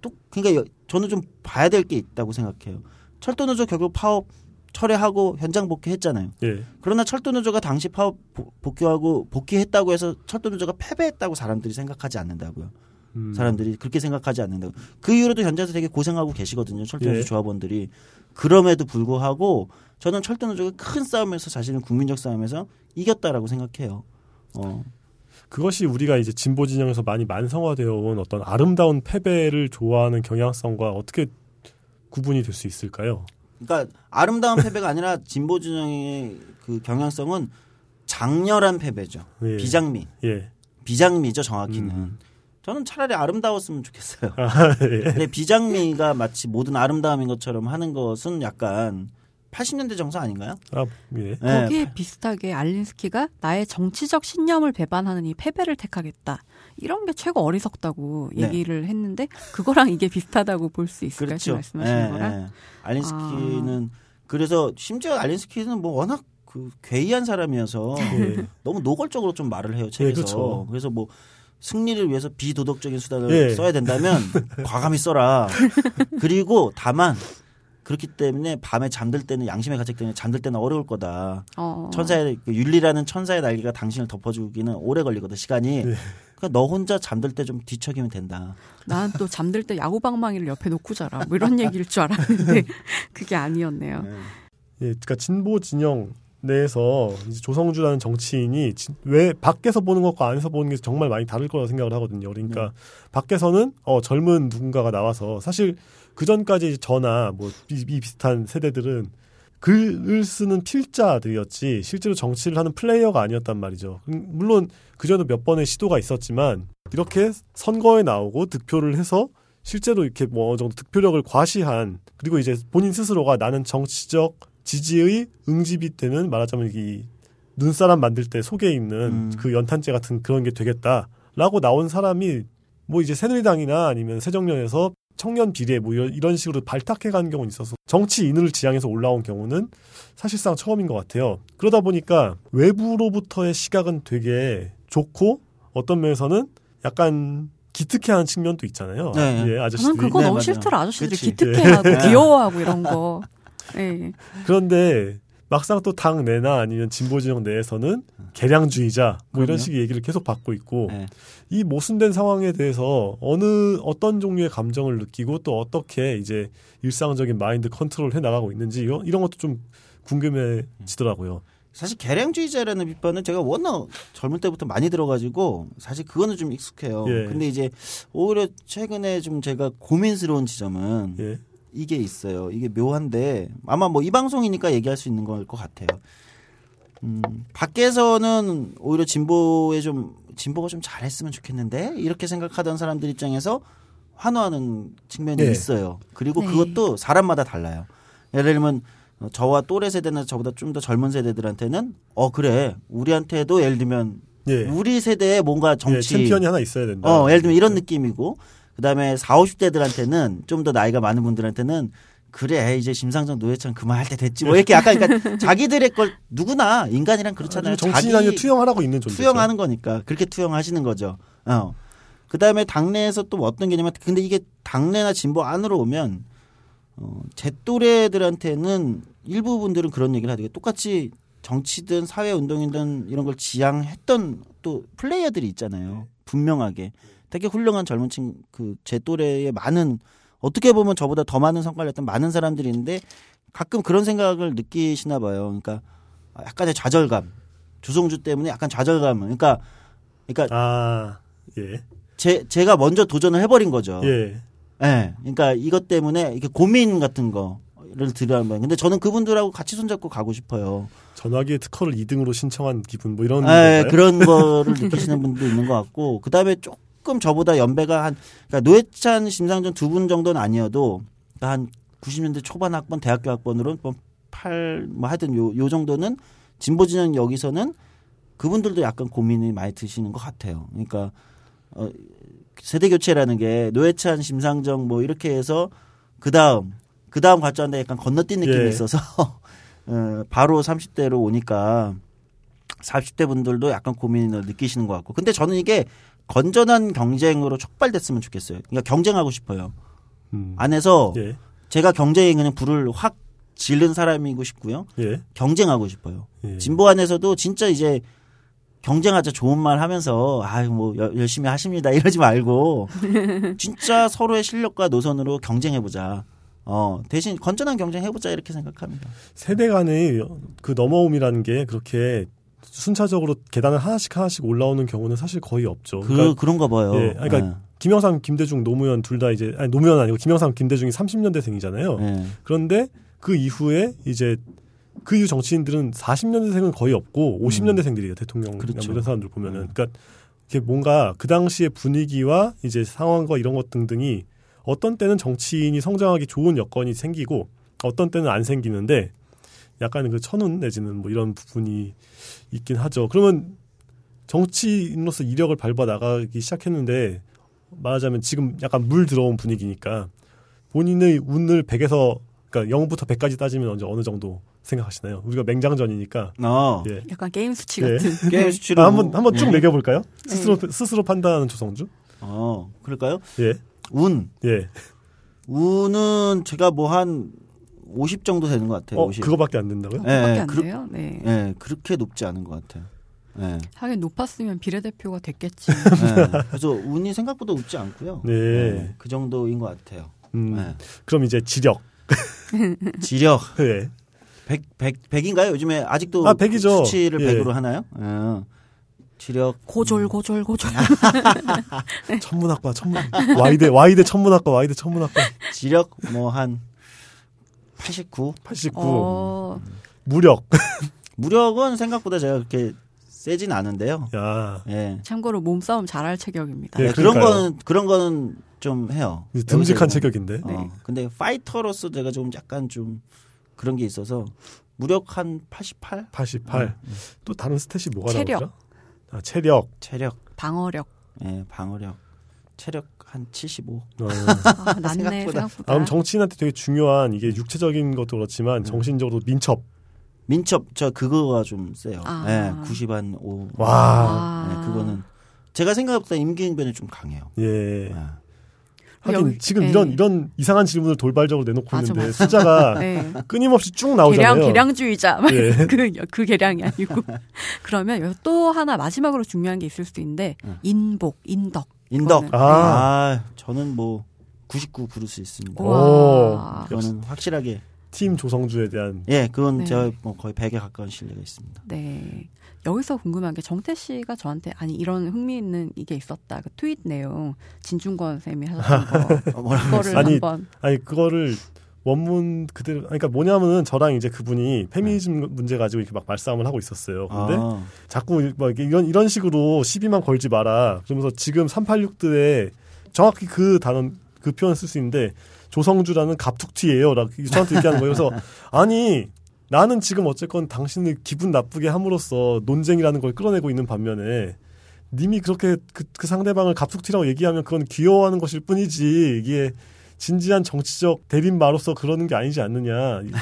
또 그러니까 여- 저는 좀 봐야 될 게 있다고 생각해요. 철도 노조 결국 파업 철회하고 현장 복귀했잖아요. 예. 그러나 철도 노조가 당시 파업 보- 복귀하고 복귀했다고 해서 철도 노조가 패배했다고 사람들이 생각하지 않는다고요. 음. 사람들이 그렇게 생각하지 않는다고. 그 이후로도 현장에서 되게 고생하고 계시거든요. 철도노조 예. 조합원들이. 그럼에도 불구하고 저는 철도노조가 큰 싸움에서 자신은 국민적 싸움에서 이겼다라고 생각해요. 어. 그것이 우리가 이제 진보 진영에서 많이 만성화되어 온 어떤 아름다운 패배를 좋아하는 경향성과 어떻게 구분이 될 수 있을까요? 그러니까 아름다운 패배가 아니라 진보 진영의 그 경향성은 장렬한 패배죠. 예. 비장미. 예. 비장미죠, 정확히는. 음. 저는 차라리 아름다웠으면 좋겠어요. 아, 예. 근데 비장미가 마치 모든 아름다움인 것처럼 하는 것은 약간 80년대 정서 아닌가요? 아, 예. 네. 거기에 비슷하게 알린스키가 나의 정치적 신념을 배반하는 이 패배를 택하겠다. 이런 게 최고 어리석다고 네. 얘기를 했는데 그거랑 이게 비슷하다고 볼 수 있을까요? 지금 말씀하시는 예, 거랑? 예. 알린스키는 그래서 심지어 알린스키는 뭐 워낙 그 괴이한 사람이어서 예. 너무 노골적으로 좀 말을 해요 책에서. 그렇죠. 그래서 뭐 승리를 위해서 비도덕적인 수단을 예. 써야 된다면 과감히 써라. 그리고 다만 그렇기 때문에 밤에 잠들 때는 양심의 가책 때문에 잠들 때는 어려울 거다. 어. 천사의 그 윤리라는 천사의 날개가 당신을 덮어주기는 오래 걸리거든 시간이. 네. 그러니까 너 혼자 잠들 때 좀 뒤척이면 된다. 난 또 잠들 때 야구 방망이를 옆에 놓고 자라. 뭐 이런 얘기일 줄 알았는데 그게 아니었네요. 예, 그러니까 진보 진영 내에서 조성주라는 정치인이 진- 왜 밖에서 보는 것과 안에서 보는 게 정말 많이 다를 거라고 생각을 하거든요. 그러니까 밖에서는 어, 젊은 누군가가 나와서 사실 그 전까지 저나 뭐 이, 이 비슷한 세대들은 글을 쓰는 필자들이었지 실제로 정치를 하는 플레이어가 아니었단 말이죠. 음, 물론 그 전에 몇 번의 시도가 있었지만 이렇게 선거에 나오고 득표를 해서 실제로 이렇게 뭐 어느 정도 득표력을 과시한 그리고 이제 본인 스스로가 나는 정치적 지지의 응집이 되는 말하자면 이 눈사람 만들 때 속에 있는 음. 그 연탄재 같은 그런 게 되겠다라고 나온 사람이 뭐 이제 새누리당이나 아니면 새정년에서 청년 비례 뭐 이런- 식으로 발탁해 가는 경우는 있어서 정치인을 지향해서 올라온 경우는 사실상 처음인 것 같아요. 그러다 보니까 외부로부터의 시각은 되게 좋고 어떤 면에서는 약간 기특해하는 측면도 있잖아요. 네. 예, 아저씨들이. 저는 그거 네, 너무 맞아요. 싫더라. 아저씨들이 그치. 기특해하고 예. 귀여워하고 이런 거. 예. 그런데 막상 또 당 내나 아니면 진보 진영 내에서는 개량주의자 뭐 이런 그럼요. 식의 얘기를 계속 받고 있고 네. 이 모순된 상황에 대해서 어느 어떤 종류의 감정을 느끼고 또 어떻게 이제 일상적인 마인드 컨트롤 해 나가고 있는지 이런, 이런 것도 좀 궁금해지더라고요. 사실 개량주의자라는 비판은 제가 워낙 젊을 때부터 많이 들어가지고 사실 그거는 좀 익숙해요. 예. 근데 이제 오히려 최근에 좀 제가 고민스러운 지점은 예. 이게 있어요. 이게 묘한데 아마 뭐 이 방송이니까 얘기할 수 있는 걸 것 같아요. 음, 밖에서는 오히려 진보에 좀 진보가 좀 잘했으면 좋겠는데 이렇게 생각하던 사람들 입장에서 환호하는 측면이 예. 있어요. 그리고 네. 그것도 사람마다 달라요. 예를 들면 어, 저와 또래 세대나 저보다 좀 더 젊은 세대들한테는 어 그래 우리한테도 예를 들면 예. 우리 세대에 뭔가 예, 정치 챔피언이 하나 있어야 된다. 어, 예를 들면 이런 느낌이고, 그 다음에 40, 50대들한테는 좀 더 나이가 많은 분들한테는 그래, 이제 심상정 노회찬 그만할 때 됐지. 뭐 이렇게 약간, 그러니까 자기들의 걸 누구나 인간이란 그렇잖아요. 정치인 투영하라고 있는 존재. 투영하는 거니까. 그렇게 투영하시는 거죠. 어. 그 다음에 당내에서 또 어떤 개념이, 근데 이게 당내나 진보 안으로 오면, 어, 제 또래들한테는 일부 분들은 그런 얘기를 하되게 똑같이 정치든 사회 운동이든 이런 걸 지향했던 또 플레이어들이 있잖아요. 분명하게. 되게 훌륭한 젊은 친 그 제 또래의 많은 어떻게 보면 저보다 더 많은 성과를 냈던 많은 사람들이 있는데 가끔 그런 생각을 느끼시나 봐요. 그러니까 약간의 좌절감. 조성주 때문에 약간 좌절감. 그러니까 그러니까 아, 예. 제 제가 먼저 도전을 해 버린 거죠. 예. 예. 그러니까 이것 때문에 이렇게 고민 같은 거를 드려면 근데 저는 그분들하고 같이 손잡고 가고 싶어요. 전화기의 특허를 2등으로 신청한 기분 뭐 이런 예, 건가요? 그런 거를 느끼시는 분도 있는 것 같고 그다음에 조금 저보다 연배가 한 그러니까 노회찬 심상정 두 분 정도는 아니어도 그러니까 한 90년대 초반 학번 대학교 학번으로 뭐팔뭐 하여튼 요, 요 정도는 진보 진영 여기서는 그분들도 약간 고민이 많이 드시는 것 같아요. 그러니까 어, 세대 교체라는 게 노회찬 심상정 뭐 이렇게 해서 그 다음 그 다음 과정인데 약간 건너뛴 느낌이 예. 있어서 어, 바로 30대로 오니까 40대 분들도 약간 고민을 느끼시는 것 같고 근데 저는 이게 건전한 경쟁으로 촉발됐으면 좋겠어요. 그러니까 경쟁하고 싶어요. 음. 안에서 예. 제가 경쟁에 그냥 불을 확 지른 사람이고 싶고요. 예. 경쟁하고 싶어요. 예. 진보 안에서도 진짜 이제 경쟁하자 좋은 말 하면서 아유 뭐 여- 열심히 하십니다 이러지 말고 진짜 서로의 실력과 노선으로 경쟁해 보자. 어 대신 건전한 경쟁 해보자 이렇게 생각합니다. 세대 간의 그 넘어옴이라는 게 그렇게 순차적으로 계단을 하나씩 하나씩 올라오는 경우는 사실 거의 없죠. 그 그러니까 그런 거 봐요. 예, 그러니까 김영삼, 김대중, 노무현 둘 다 이제 아니 노무현 아니고 김영삼, 김대중이 30년대생이잖아요. 예, 예. 그런데 그 이후에 이제 그 이후 정치인들은 40년대생은 거의 없고 50년대생들이에요. 대통령 음. 그렇죠. 이런 사람들 보면은 음. 그러니까 이게 뭔가 그 당시의 분위기와 이제 상황과 이런 것 등등이 어떤 때는 정치인이 성장하기 좋은 여건이 생기고 어떤 때는 안 생기는데 약간 그 천운 내지는 뭐 이런 부분이 있긴 하죠. 그러면 정치인으로서 이력을 밟아 나가기 시작했는데 말하자면 지금 약간 물 들어온 분위기니까 본인의 운을 100에서 그러니까 0부터 100까지 따지면 언제 어느 정도 생각하시나요? 우리가 맹장전이니까 어 예. 약간 게임 수치 예. 같은. 게임 네. 수치로 아, 한번 한번 쭉 예. 매겨 볼까요? 네. 스스로 스스로 판단하는 조성주? 어 그럴까요? 예. 운 예. 운은 제가 뭐 한 50 정도 되는 것 같아요. 어, 50. 그거밖에 안 된다고요? 그거밖에 안 예, 그렇- 돼요. 네. 예, 그렇게 높지 않은 것 같아요. 예. 하긴 높았으면 비례대표가 됐겠지. 예. 그래서 운이 생각보다 높지 않고요. 네. 예, 그 정도인 것 같아요. 음. 예. 그럼 이제 지력. 지력 예. 100, 100, 100인가요? 요즘에 아직도 아, 100이죠. 수치를 예. 100으로 하나요? 어. 지력 고졸 고졸 고졸. 천문학과 천문 와이대 와이대 천문학과 와이대 천문학과 지력 뭐한 89. 89 어, 무력. 무력은 생각보다 제가 그렇게 세진 않은데요. 야. 예. 참고로 몸싸움 잘할 체격입니다. 예, 네, 그런. 거는 그런 거는 좀 해요. 듬직한 체격인데. 어, 네. 근데 파이터로서 제가 좀 약간 좀 그런 게 있어서 무력 한 88? 88. 또 다른 스탯이 뭐가 체력. 나오죠? 아, 체력. 체력, 방어력. 예, 방어력, 체력 한 75. 어. 아, 낮네 생각보다. 생각보다. 아, 그럼 정치인한테 되게 중요한 이게 육체적인 것도 그렇지만 정신적으로 민첩. 민첩 저 그거가 좀 세요. 아. 예, 90한 5. 와. 아. 네, 그거는 제가 생각보다 임기응변이 좀 강해요. 예. 예. 하긴 여기- 지금 예. 이런 이런 이상한 질문을 돌발적으로 내놓고 맞아, 있는데 맞아. 숫자가 네. 끊임없이 쭉 나오잖아요. 계량 계량주의자 막 예. 그, 그 계량이 아니고 그러면 여기 또 하나 마지막으로 중요한 게 있을 수 있는데 응. 인복 인덕 인덕. 아. 아. 저는 뭐 99 부를 수 있습니다. 오. 그거는 확실하게 팀 조성주에 대한 예, 그건 네. 제가 뭐 거의 100에 가까운 실력이 있습니다. 네. 여기서 궁금한 게 정태 씨가 저한테 아니 이런 흥미있는 이게 있었다. 그 트윗 내용 진중권 쌤이 하셨던 거 어, 그거를 아니, 한번 아니 그거를 원문 그대로 그러니까 뭐냐면은 저랑 이제 그분이 페미니즘 문제 가지고 이렇게 막 말싸움을 하고 있었어요. 근데 아, 자꾸 막 이런 이런 식으로 시비만 걸지 마라. 그러면서 지금 386들에 정확히 그 단어 그 표현 쓸 수 있는데 조성주라는 갑툭튀예요. 라고 저한테 얘기하는 거예요. 그래서 아니 나는 지금 어쨌건 당신을 기분 나쁘게 함으로써 논쟁이라는 걸 끌어내고 있는 반면에 님이 그렇게 그, 그 상대방을 갑툭튀라고 얘기하면 그건 귀여워하는 것일 뿐이지 이게 진지한 정치적 대립마로서 그러는 게 아니지 않느냐. 뭐,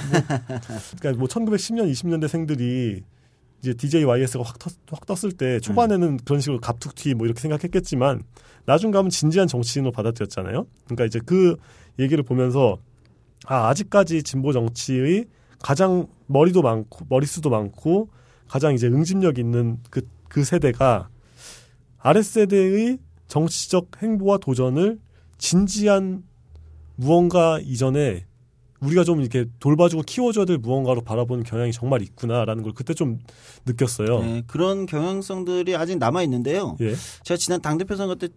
그러니까 뭐 1910년, 20년대 생들이 이제 DJYS가 확, 떴, 확 떴을 때 초반에는 그런 식으로 갑툭튀 뭐 이렇게 생각했겠지만 나중 가면 진지한 정치인으로 받아들였잖아요. 그러니까 이제 그 얘기를 보면서 아 아직까지 진보 정치의 가장 머리도 많고 머리수도 많고 가장 이제 응집력 있는 그, 그 세대가 아랫 세대의 정치적 행보와 도전을 진지한 무언가 이전에 우리가 좀 이렇게 돌봐주고 키워줘야 될 무언가로 바라보는 경향이 정말 있구나라는 걸 그때 좀 느꼈어요. 네, 그런 경향성들이 아직 남아 있는데요. 예. 제가 지난 당대표 선거 때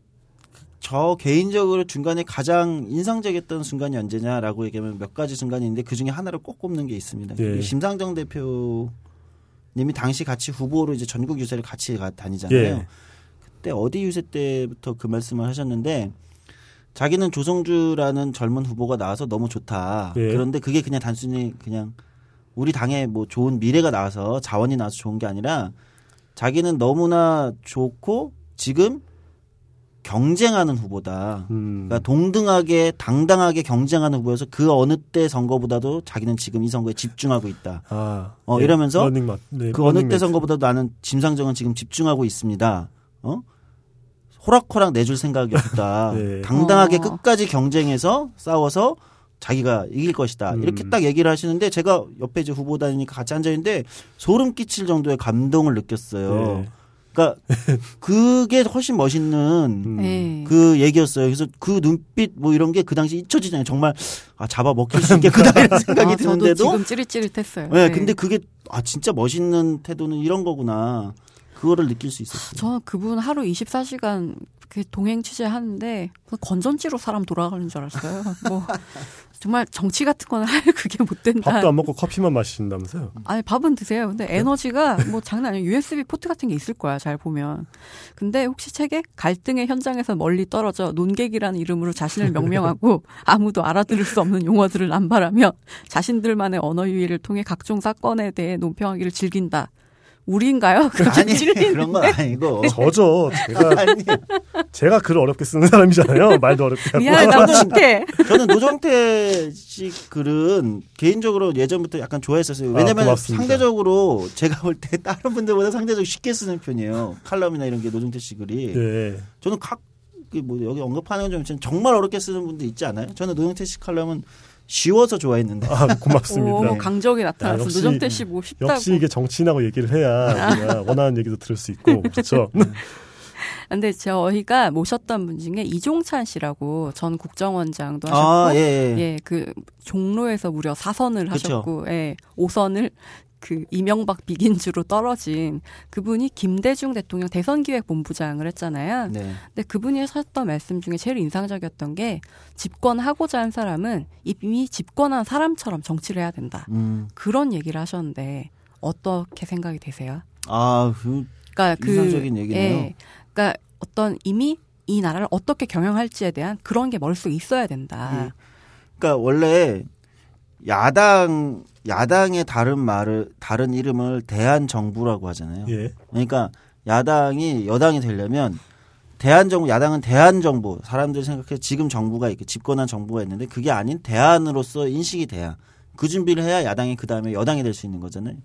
저 개인적으로 중간에 가장 인상적이었던 순간이 언제냐라고 얘기하면 몇 가지 순간이 있는데 그 중에 하나를 꼭 꼽는 게 있습니다. 예. 심상정 대표님이 당시 같이 후보로 이제 전국 유세를 같이 가, 다니잖아요. 예. 그때 어디 유세 때부터 그 말씀을 하셨는데 자기는 조성주라는 젊은 후보가 나와서 너무 좋다. 예. 그런데 그게 그냥 단순히 그냥 우리 당에 뭐 좋은 미래가 나와서 자원이 나와서 좋은 게 아니라 자기는 너무나 좋고 지금 경쟁하는 후보다. 음. 그러니까 동등하게 당당하게 경쟁하는 후보여서 그 어느 때 선거보다도 자기는 지금 이 선거에 집중하고 있다. 아, 어, 이러면서 러닝 네, 그 어느 때. 선거보다도 나는 심상정은 지금 집중하고 있습니다. 어? 호락호락 내줄 생각이 없다. 네. 당당하게 어. 끝까지 경쟁해서 싸워서 자기가 이길 것이다. 음. 이렇게 딱 얘기를 하시는데 제가 옆에 이제 후보다니까 같이 앉아 있는데 소름 끼칠 정도의 감동을 느꼈어요. 네. 그러니까 그게 훨씬 멋있는 음. 네. 그 얘기였어요. 그래서 그 눈빛 뭐 이런 게 그 당시 잊혀지잖아요. 정말 아 잡아 먹힐 수 있겠구나 이런 생각이 아, 드는데도 지금 찌릿찌릿했어요. 네, 근데 그게 아 진짜 멋있는 태도는 이런 거구나. 그거를 느낄 수 있었어요. 저는 그분 하루 24시간 그 동행 취재하는데 그 건전지로 사람 돌아가는 줄 알았어요. 뭐 정말 정치 같은 할 그게 못 된다. 밥도 안 먹고 커피만 마신다면서요? 아니 밥은 드세요. 근데 에너지가 뭐 장난 아니에요. USB 포트 같은 게 있을 거야. 잘 보면. 근데 혹시 책에 갈등의 현장에서 멀리 떨어져 논객이라는 이름으로 자신을 명명하고 아무도 알아들을 수 없는 용어들을 남발하며 자신들만의 언어 유희를 통해 각종 사건에 대해 논평하기를 즐긴다. 우리인가요? 아니 그런 건 아니고. 저죠. 제가 아니, 제가 글을 어렵게 쓰는 사람이잖아요. 말도 어렵게 하고. 미안해 나도 못해. 저는 노정태 씨 글은 개인적으로 예전부터 약간 좋아했었어요. 아, 왜냐면 고맙습니다. 상대적으로 제가 볼 때 다른 분들보다 상대적으로 쉽게 쓰는 편이에요. 칼럼이나 이런 게 노정태 씨 글이. 네. 저는 각, 그뭐 여기 언급하는 건 좀 정말 어렵게 쓰는 분도 있지 않아요? 저는 노정태 씨 칼럼은 쉬워서 좋아했는데. 아, 고맙습니다. 오, 강적이. 역시- 노정태 씨 뭐 쉽다고. 역시 이게 정치인하고 얘기를 해야 원하는 얘기도 들을 수 있고 그렇죠. 근데 저희가 모셨던 분 중에 이종찬 씨라고 전 국정원장도 하셨고 아, 예, 예. 예, 그 종로에서 무려 4선을 그쵸. 하셨고, 예, 5선을 그 이명박 비긴주로 떨어진 그분이 김대중 대통령 대선기획본부장을 했잖아요. 네. 근데 그분이 하셨던 말씀 중에 제일 인상적이었던 게 집권하고자 한 사람은 이미 집권한 사람처럼 정치를 해야 된다. 음. 그런 얘기를 하셨는데 어떻게 생각이 되세요? 아, 그, 그러니까 그 인상적인 얘기네요. 예, 그러니까 어떤 이미 이 나라를 어떻게 경영할지에 대한 그런 게 머릿속에 있어야 된다. 예. 그러니까 원래 야당 야당의 다른 말을 다른 이름을 대한 정부라고 하잖아요. 예. 그러니까 야당이 여당이 되려면 대한 정부 야당은 대한 정부 사람들이 생각해 지금 정부가 있고 집권한 정부가 있는데 그게 아닌 대안으로서 인식이 돼야 그 준비를 해야 야당이 그 다음에 여당이 될 수 있는 거잖아요.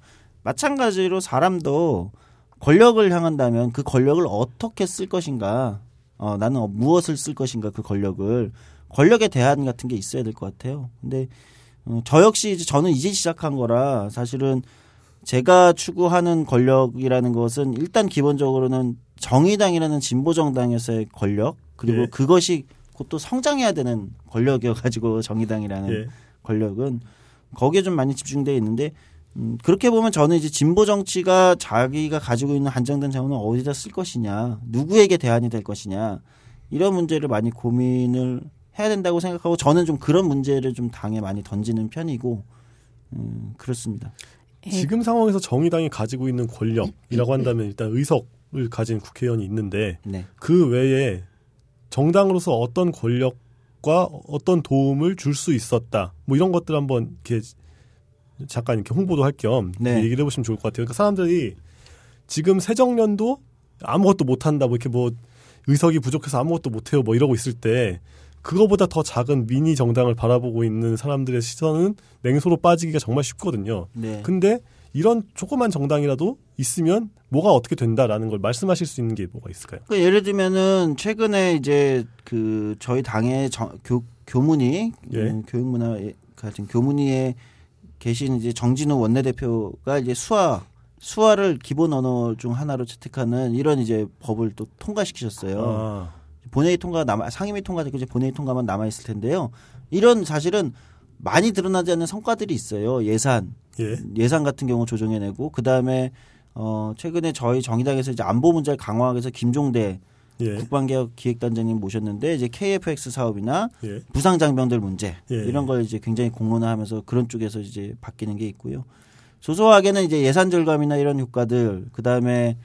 마찬가지로 사람도 권력을 향한다면 그 권력을 어떻게 쓸 것인가, 어, 나는 무엇을 쓸 것인가 그 권력을 권력의 대안 같은 게 있어야 될 것 같아요. 근데 어, 저 역시 이제 저는 이제 시작한 거라 사실은 제가 추구하는 권력이라는 것은 일단 기본적으로는 정의당이라는 진보 정당에서의 권력 그리고 예. 그것이 곧 또 성장해야 되는 권력이어 가지고 정의당이라는 예. 권력은 거기에 좀 많이 집중되어 있는데 음, 그렇게 보면 저는 이제 진보 정치가 자기가 가지고 있는 한정된 자원을 어디다 쓸 것이냐 누구에게 대안이 될 것이냐 이런 문제를 많이 고민을 해야 된다고 생각하고 저는 좀 그런 문제를 좀 당에 많이 던지는 편이고 음, 그렇습니다. 예, 지금 상황에서 정의당이 가지고 있는 권력이라고 한다면 일단 의석을 가진 국회의원이 있는데 네. 그 외에 정당으로서 어떤 권력과 어떤 도움을 줄 수 있었다. 뭐 이런 것들 한번 이렇게 잠깐 이렇게 홍보도 할겸 네. 얘기를 해보시면 좋을 것 같아요. 그러니까 사람들이 지금 새정년도 아무것도 못한다. 뭐 이렇게 뭐 의석이 부족해서 아무것도 못해요. 뭐 이러고 있을 때 그거보다 더 작은 미니 정당을 바라보고 있는 사람들의 시선은 냉소로 빠지기가 정말 쉽거든요. 네. 근데 이런 조그만 정당이라도 있으면 뭐가 어떻게 된다라는 걸 말씀하실 수 있는 게 뭐가 있을까요? 그 예를 들면은 최근에 이제 그 저희 당의 정- 교, 교문이 예. 음, 교육문화 같은 교문위에 계신 이제 정진우 원내대표가 이제 수화 수화를 기본 언어 중 하나로 채택하는 이런 이제 법을 또 통과시키셨어요. 아, 본회의 통과 남아 상임위 통과되고 이제 본회의 통과만 남아 있을 텐데요. 이런 사실은 많이 드러나지 않는 성과들이 있어요. 예산 예. 예산 같은 경우 조정해내고 그 다음에 어 최근에 저희 정의당에서 이제 안보 문제를 강화하기 위해서 김종대 예. 국방개혁 기획단장님 모셨는데 이제 KFX 사업이나 예. 부상 장병들 문제 예. 이런 걸 이제 굉장히 공론화하면서 그런 쪽에서 이제 바뀌는 게 있고요. 소소하게는 이제 예산 절감이나 이런 효과들 그 다음에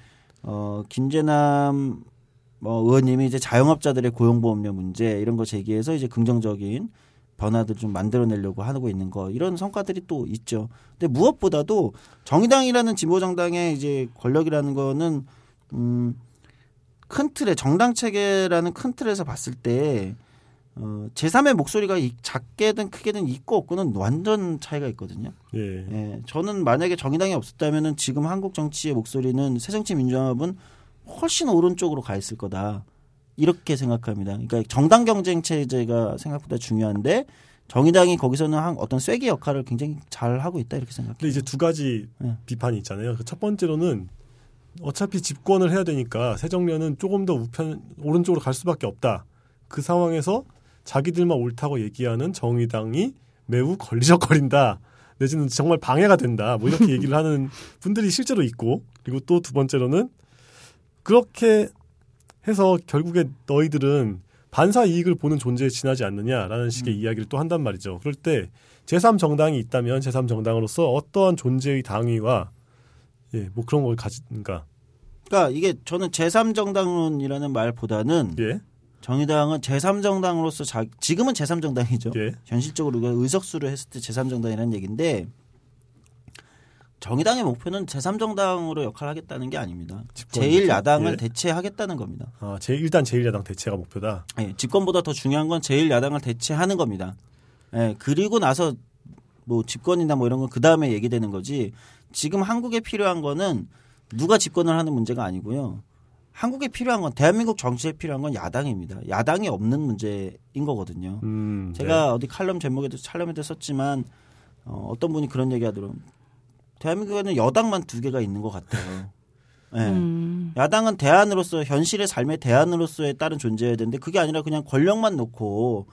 어 김재남 뭐 의원님이 이제 자영업자들의 고용보험료 문제 이런 거 제기해서 이제 긍정적인 변화들 좀 만들어내려고 하고 있는 거 이런 성과들이 또 있죠. 근데 무엇보다도 정의당이라는 진보 정당의 이제 권력이라는 거는 음. 큰 틀에 정당 체계라는 큰 틀에서 봤을 때 어, 제3의 목소리가 이- 작게든 크게든 있고 없고는 완전 차이가 있거든요. 예. 예, 저는 만약에 정의당이 없었다면은 지금 한국 정치의 목소리는 새정치민주연합은 훨씬 오른쪽으로 가 있을 거다. 이렇게 생각합니다. 그러니까 정당 경쟁 체제가 생각보다 중요한데 정의당이 거기서는 한 어떤 쐐기 역할을 굉장히 잘 하고 있다 이렇게 생각해요. 근데 이제 두 가지 예. 비판이 있잖아요. 그첫 번째로는 어차피 집권을 해야 되니까 새정련은 조금 더 우편 오른쪽으로 갈 수밖에 없다. 그 상황에서 자기들만 옳다고 얘기하는 정의당이 매우 걸리적거린다. 내지는 정말 방해가 된다. 뭐 이렇게 얘기를 하는 분들이 실제로 있고 그리고 또 두 번째로는 그렇게 해서 결국에 너희들은 반사 이익을 보는 존재에 지나지 않느냐라는 식의 이야기를 또 한단 말이죠. 그럴 때 제3정당이 있다면 제3정당으로서 어떠한 존재의 당위와 예, 뭐 그런 걸 가진가. 그러니까 이게 저는 제3정당론이라는 말보다는 예, 정의당은 제3정당으로서 자, 지금은 제3정당이죠. 예, 현실적으로 의석수를 했을 때 제3정당이라는 얘기인데 정의당의 목표는 제3정당으로 역할을 하겠다는 게 아닙니다. 집권이죠. 제1야당을 예. 대체하겠다는 겁니다. 아, 제 일단 제1야당 대체가 목표다. 예, 집권보다 더 중요한 건 제1야당을 대체하는 겁니다. 예, 그리고 나서 뭐 집권이나 뭐 이런 건 그 다음에 얘기되는 거지. 지금 한국에 필요한 거는 누가 집권을 하는 문제가 아니고요. 한국에 필요한 건 대한민국 정치에 필요한 건 야당입니다. 야당이 없는 문제인 거거든요. 음, 제가 어디 칼럼 제목에도 칼럼에도 썼지만 어, 어떤 분이 그런 얘기하더라고요. 대한민국에는 여당만 두 개가 있는 것 같아요. 예. 음. 야당은 대안으로서 현실의 삶의 대안으로서에 따른 존재여야 되는데 그게 아니라 그냥 권력만 놓고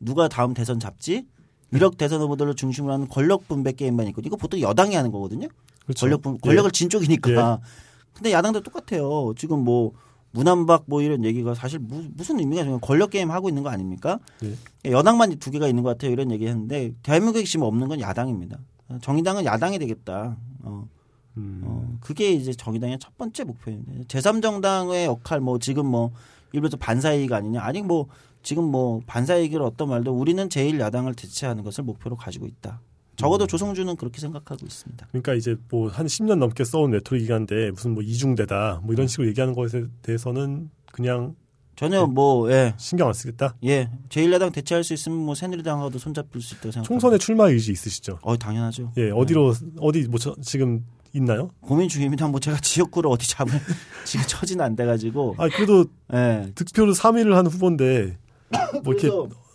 누가 다음 대선 잡지? 이력 대선 후보들을 중심으로 하는 권력 분배 게임만 있거든요. 이거 보통 여당이 하는 거거든요. 그렇죠. 권력 분, 권력을 진 쪽이니까. 예. 근데 야당도 똑같아요. 지금 뭐 문안박 뭐 이런 얘기가 사실 무, 무슨 의미가 지금 권력 게임 하고 있는 거 아닙니까? 예. 여당만 두 개가 있는 것 같아요. 이런 얘기 했는데 대한민국에 지금 없는 건 야당입니다. 정의당은 야당이 되겠다. 어, 음, 어, 그게 이제 정의당의 첫 번째 목표입니다. 제3정당의 역할 뭐 지금 뭐 일부러 반사이익 아니냐. 아니 뭐 지금 뭐 반사이익을 어떤 말도 우리는 제1야당을 대체하는 것을 목표로 가지고 있다. 적어도 조성주는 그렇게 생각하고 있습니다. 그러니까 이제 뭐 한 10년 넘게 써온 레토릭이 한데 무슨 뭐 이중대다 뭐 이런 식으로 얘기하는 것에 대해서는 그냥 전혀 뭐 예. 신경 안 쓰겠다. 예. 제1야당 대체할 수 있으면 뭐 새누리당하고도 손잡힐 수 있다고 생각합니다. 총선에 출마 의지 있으시죠? 어, 당연하죠. 예, 어디로 어디 뭐 저, 지금 있나요? 고민 중입니다. 뭐 제가 지역구를 어디 잡을 지금 처지는 안 돼 가지고. 아 그래도 예. 득표를 3위를 한 후보인데 뭐 이렇게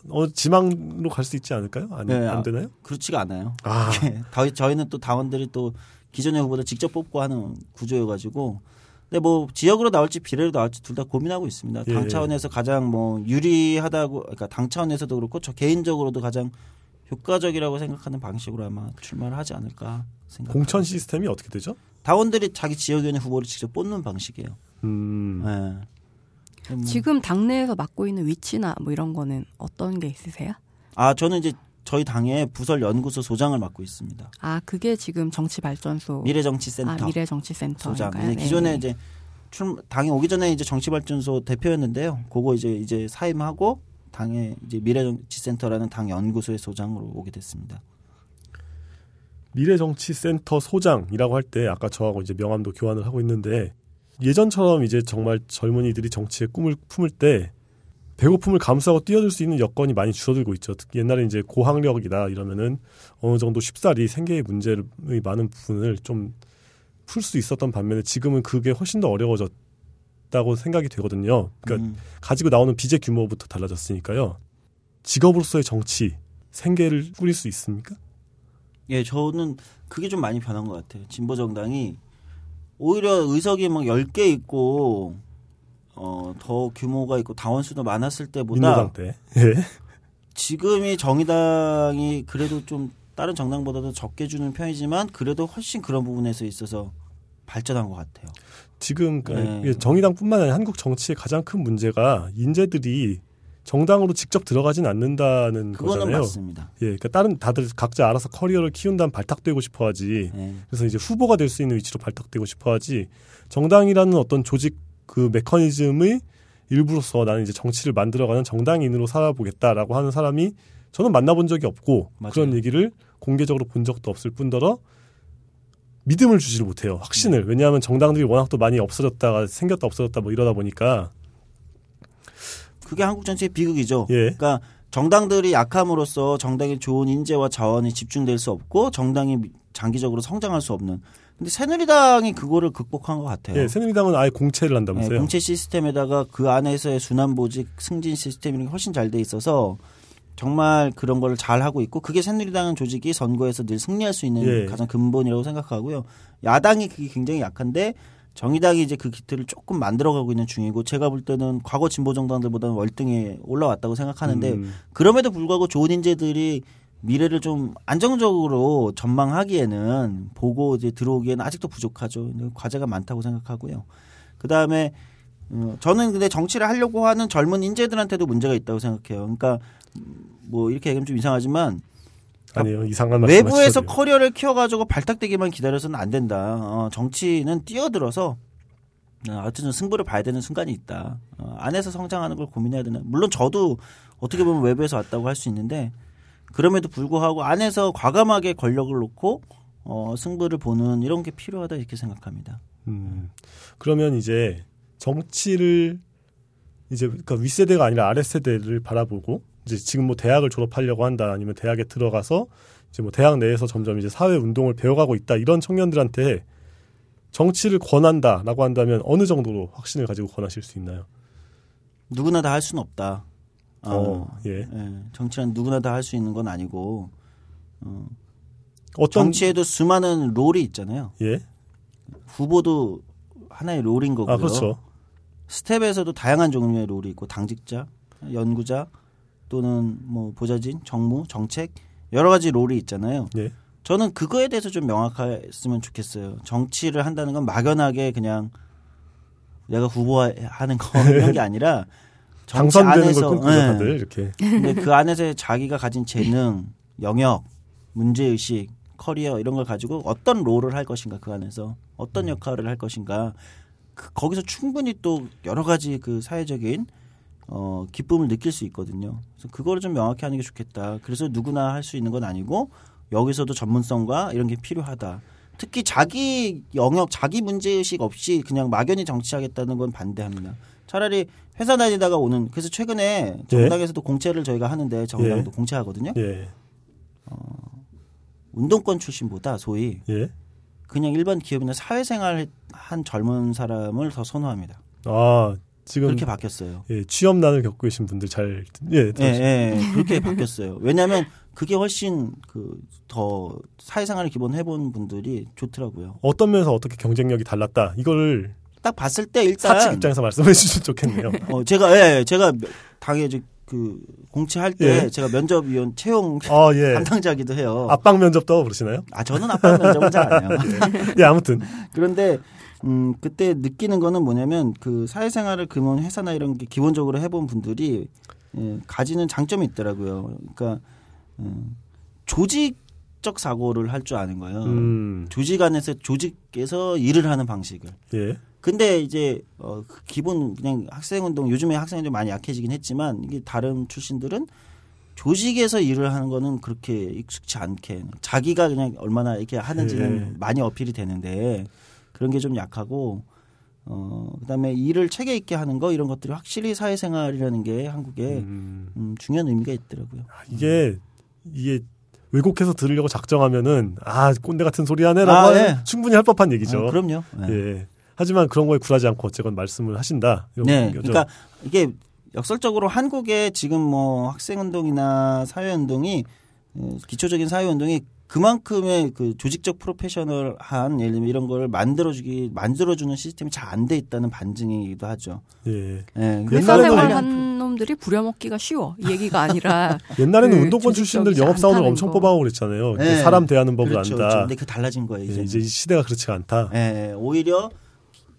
어, 지망으로 갈 수 있지 않을까요? 안, 네, 안 아, 되나요? 그렇지가 않아요. 아, 예. 다- 저희는 또 당원들이 또 기존의 후보들 직접 뽑고 하는 구조여가지고. 근데 뭐 지역으로 나올지 비례로 나올지 둘 다 고민하고 있습니다. 당 예. 차원에서 가장 뭐 유리하다고, 그러니까 당 차원에서도 그렇고 저 개인적으로도 가장 효과적이라고 생각하는 방식으로 아마 출마를 하지 않을까 생각. 공천 시스템이 어떻게 되죠? 당원들이 자기 지역위원회 후보를 직접 뽑는 방식이에요. 음, 예. 뭐- 지금 당내에서 맡고 있는 위치나 뭐 이런 거는 어떤 게 있으세요? 아 저는 이제 저희 당의 부설 연구소 소장을 맡고 있습니다. 아 그게 지금 정치발전소 미래정치센터 아 미래정치센터 소장. 네, 네. 기존에 이제 출 당에 오기 전에 이제 정치발전소 대표였는데요. 그거 이제 이제 사임하고 당의 이제 미래정치센터라는 당 연구소의 소장으로 오게 됐습니다. 미래정치센터 소장이라고 할 때 아까 저하고 이제 명함도 교환을 하고 있는데 예전처럼 이제 정말 젊은이들이 정치의 꿈을 품을 때 배고픔을 감수하고 뛰어들 수 있는 여건이 많이 줄어들고 있죠. 특히 옛날에 이제 고학력이다 이러면은 어느 정도 쉽사리 생계의 문제의 많은 부분을 좀 풀 수 있었던 반면에 지금은 그게 훨씬 더 어려워졌다고 생각이 되거든요. 그러니까 음, 가지고 나오는 빚의 규모부터 달라졌으니까요. 직업으로서의 정치, 생계를 꾸릴 수 있습니까? 예, 저는 그게 좀 많이 변한 것 같아요. 진보 정당이 오히려 의석이 막 10개 있고 어, 더 규모가 있고 당원 수도 많았을 때보다 때. 예. 지금이 정의당이 그래도 좀 다른 정당보다도 적게 주는 편이지만 그래도 훨씬 그런 부분에서 있어서 발전한 것 같아요. 지금 네. 예, 정의당뿐만 아니라 한국 정치의 가장 큰 문제가 인재들이 정당으로 직접 들어가진 않는다는 그거는 거잖아요. 맞습니다. 예, 그러니까 다른 다들 각자 알아서 커리어를 키운 다음 발탁되고 싶어하지. 네. 그래서 이제 후보가 될 수 있는 위치로 발탁되고 싶어하지. 정당이라는 어떤 조직 그 메커니즘의 일부로서 나는 이제 정치를 만들어가는 정당인으로 살아보겠다라고 하는 사람이 저는 만나본 적이 없고 맞아요. 그런 얘기를 공개적으로 본 적도 없을 뿐더러 믿음을 주지를 못해요. 확신을. 왜냐하면 정당들이 워낙 또 많이 없어졌다가 생겼다 없어졌다 뭐 이러다 보니까 그게 한국 정치의 비극이죠. 예. 그러니까 정당들이 약함으로써 정당의 좋은 인재와 자원이 집중될 수 없고 정당이 미- 장기적으로 성장할 수 없는. 근데 새누리당이 그거를 극복한 것 같아요. 예, 새누리당은 아예 공채를 네, 한다면서요. 공채 시스템에다가 그 안에서의 순환보직 승진 시스템이 훨씬 잘 돼 있어서 정말 그런 걸 잘 하고 있고 그게 새누리당 조직이 선거에서 늘 승리할 수 있는 예. 가장 근본이라고 생각하고요. 야당이 그게 굉장히 약한데 정의당이 이제 그 기틀을 조금 만들어가고 있는 중이고 제가 볼 때는 과거 진보 정당들보다는 월등히 올라왔다고 생각하는데 음, 그럼에도 불구하고 좋은 인재들이 미래를 좀 안정적으로 전망하기에는 보고 이제 들어오기에는 아직도 부족하죠. 과제가 많다고 생각하고요. 그 다음에 어, 저는 근데 정치를 하려고 하는 젊은 인재들한테도 문제가 있다고 생각해요. 그러니까 음, 뭐 이렇게 얘기하면 좀 이상하지만 아니요 이상한 외부에서. 커리어를 키워가지고 발탁되기만 기다려서는 안 된다. 어, 정치는 뛰어들어서 어, 하여튼 승부를 봐야 되는 순간이 있다. 어, 안에서 성장하는 걸 고민해야 되나. 물론 저도 어떻게 보면 외부에서 왔다고 할 수 있는데 그럼에도 불구하고 안에서 과감하게 권력을 놓고 어, 승부를 보는 이런 게 필요하다 이렇게 생각합니다. 음, 그러면 이제 정치를 이제 그러니까 윗세대가 아니라 아랫세대를 바라보고 이제 지금 뭐 대학을 졸업하려고 한다 아니면 대학에 들어가서 이제 뭐 대학 내에서 점점 이제 사회 운동을 배워가고 있다 이런 청년들한테 정치를 권한다라고 한다면 어느 정도로 확신을 가지고 권하실 수 있나요? 누구나 다 할 수는 없다. 어, 어, 예. 예, 정치란 누구나 다 할 수 있는 건 아니고 어떤 정치에도 수많은 롤이 있잖아요. 예? 후보도 하나의 롤인 거고요. 아 그렇죠. 스텝에서도 다양한 종류의 롤이 있고 당직자, 연구자 또는 뭐 보좌진, 정무, 정책 여러 가지 롤이 있잖아요. 예. 저는 그거에 대해서 좀 명확했으면 좋겠어요. 정치를 한다는 건 막연하게 그냥 내가 후보하는 거 이런 게 아니라 당선되는 안에서 걸 꿈꾸는 예. 다들 이렇게 근데 그 안에서 자기가 가진 재능, 영역, 문제 의식, 커리어 이런 걸 가지고 어떤 롤을 할 것인가 그 안에서 어떤 역할을 할 것인가 그, 거기서 충분히 또 여러 가지 그 사회적인 어 기쁨을 느낄 수 있거든요. 그래서 그거를 좀 명확히 하는 게 좋겠다. 그래서 누구나 할 수 있는 건 아니고 여기서도 전문성과 이런 게 필요하다. 특히 자기 영역, 자기 문제 의식 없이 그냥 막연히 정치하겠다는 건 반대합니다. 차라리 회사 다니다가 오는 그래서 최근에 정당에서도 공채를 저희가 하는데 정당도 예. 공채하거든요. 예. 운동권 출신보다 소위 예. 그냥 일반 기업이나 사회생활 한 젊은 사람을 더 선호합니다. 아 지금 그렇게 바뀌었어요. 예, 취업난을 겪고 계신 분들 잘 예, 예, 예, 그렇게 바뀌었어요. 왜냐하면 그게 훨씬 그 더 사회생활을 기본 해본 분들이 좋더라고요. 어떤 면에서 어떻게 경쟁력이 달랐다 이거를 딱 봤을 때 일단 사측 입장에서 말씀해 주시면 좋겠네요. 어, 제가 예, 예, 제가 당에 이제 그 공채할 때 예. 제가 면접위원 채용 아 예. 담당자기도 해요. 압박 면접도 그러시나요? 아 저는 아빠 면접은 잘 안 해요. 예, 아무튼 그런데 음 그때 느끼는 거는 뭐냐면 그 사회생활을 그런 회사나 이런 게 기본적으로 해본 분들이 예, 가지는 장점이 있더라고요. 그러니까 음, 조직적 사고를 할 줄 아는 거예요. 음, 조직 안에서 조직에서 일을 하는 방식을. 예, 근데 이제 어그 기본 그냥 학생 운동 요즘에 학생 운동 많이 약해지긴 했지만 이게 다른 출신들은 조직에서 일을 하는 거는 그렇게 익숙치 않게 자기가 그냥 얼마나 이렇게 하는지는 예. 많이 어필이 되는데 그런 게 좀 약하고 어 그다음에 일을 체계 있게 하는 거 이런 것들이 확실히 사회생활이라는 게 한국에 음, 음, 중요한 의미가 있더라고요. 아, 이게 이게 왜곡해서 들으려고 작정하면은 아 꼰대 같은 소리 하네라고 아, 예. 충분히 할 법한 얘기죠. 아, 그럼요. 네. 예. 하지만 그런 거에 굴하지 않고 어쨌건 말씀을 하신다. 이런 네, 거죠. 그러니까 이게 역설적으로 한국의 지금 뭐 학생 운동이나 사회 운동이 어, 기초적인 사회 운동이 그만큼의 그 조직적 프로페셔널한 예를 들면 이런 걸 만들어주기 만들어주는 시스템이 잘 안 돼 있다는 반증이기도 하죠. 예. 예, 옛날에는 한 놈들이 부려먹기가 쉬워. 이 얘기가 아니라 옛날에는 그 운동권 출신들 영업 사원을 않다는 엄청 거. 뽑아오고 그랬잖아요. 이제 네. 사람 대하는 법을 그렇죠, 안다. 그렇죠. 근데 그 달라진 거예요. 예, 이제. 이제 이 시대가 그렇지가 않다. 예, 오히려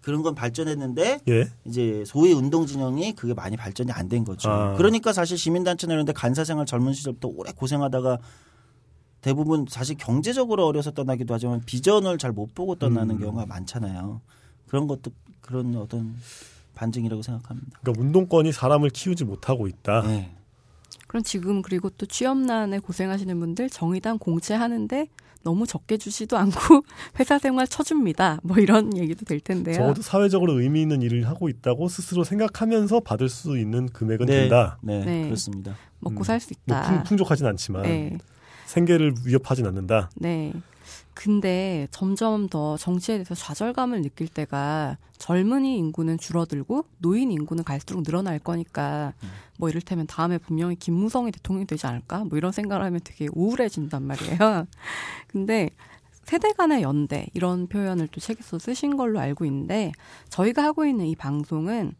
그런 건 발전했는데 예. 이제 소위 운동 진영이 그게 많이 발전이 안 된 거죠. 아. 그러니까 사실 시민단체나 이런 데 간사생활 젊은 시절부터 오래 고생하다가 대부분 사실 경제적으로 어려서 떠나기도 하지만 비전을 잘 못 보고 떠나는 음. 경우가 많잖아요. 그런 것도 그런 어떤 반증이라고 생각합니다. 그러니까 운동권이 사람을 키우지 못하고 있다. 네. 그럼 지금 그리고 또 취업난에 고생하시는 분들 정의당 공채하는데 너무 적게 주지도 않고 회사 생활 쳐줍니다. 뭐 이런 얘기도 될 텐데요. 적어도 사회적으로 의미 있는 일을 하고 있다고 스스로 생각하면서 받을 수 있는 금액은 네. 된다. 네, 네. 그렇습니다. 먹고 음. 살수뭐 있다. 풍, 풍족하진 않지만 네. 생계를 위협하진 않는다. 네. 근데 점점 더 정치에 대해서 좌절감을 느낄 때가 젊은이 인구는 줄어들고 노인 인구는 갈수록 늘어날 거니까 뭐 이를테면 다음에 분명히 김무성이 대통령이 되지 않을까? 뭐 이런 생각을 하면 되게 우울해진단 말이에요. 근데 세대 간의 연대 이런 표현을 또 책에서 쓰신 걸로 알고 있는데 저희가 하고 있는 이 방송은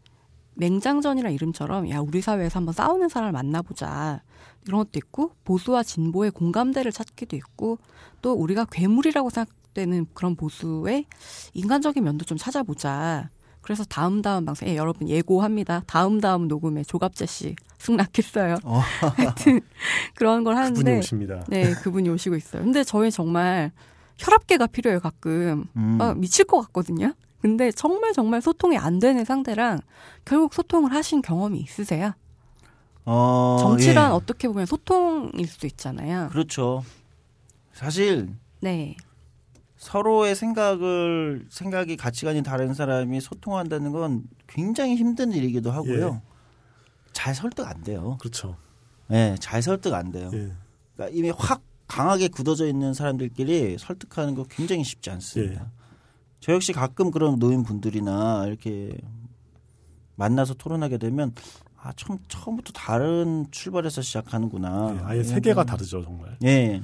맹장전이라 이름처럼 야 우리 사회에서 한번 싸우는 사람을 만나보자 이런 것도 있고 보수와 진보의 공감대를 찾기도 있고 또 우리가 괴물이라고 생각되는 그런 보수의 인간적인 면도 좀 찾아보자. 그래서 다음 다음 방송 에 여러분 예고합니다. 다음 다음 녹음에 조갑재 씨 승낙했어요. 어. 하여튼 그런 걸 그분이 하는데 오십니다. 네 그분이 오시고 있어요. 근데 저희 정말 혈압계가 필요해요 가끔. 음. 아, 미칠 것 같거든요. 근데 정말 정말 소통이 안 되는 상대랑 결국 소통을 하신 경험이 있으세요? 어, 정치란 예. 어떻게 보면 소통일 수 있잖아요. 그렇죠. 사실 네. 서로의 생각을 생각이 가치관이 다른 사람이 소통한다는 건 굉장히 힘든 일이기도 하고요. 예. 잘 설득 안 돼요. 그렇죠. 네, 잘 설득 안 돼요. 예. 그러니까 이미 확 강하게 굳어져 있는 사람들끼리 설득하는 거 굉장히 쉽지 않습니다. 예. 저 역시 가끔 그런 노인분들이나 이렇게 만나서 토론하게 되면 아, 처음, 처음부터 다른 출발에서 시작하는구나. 예, 아예 세계가 건- 다르죠, 정말. 예.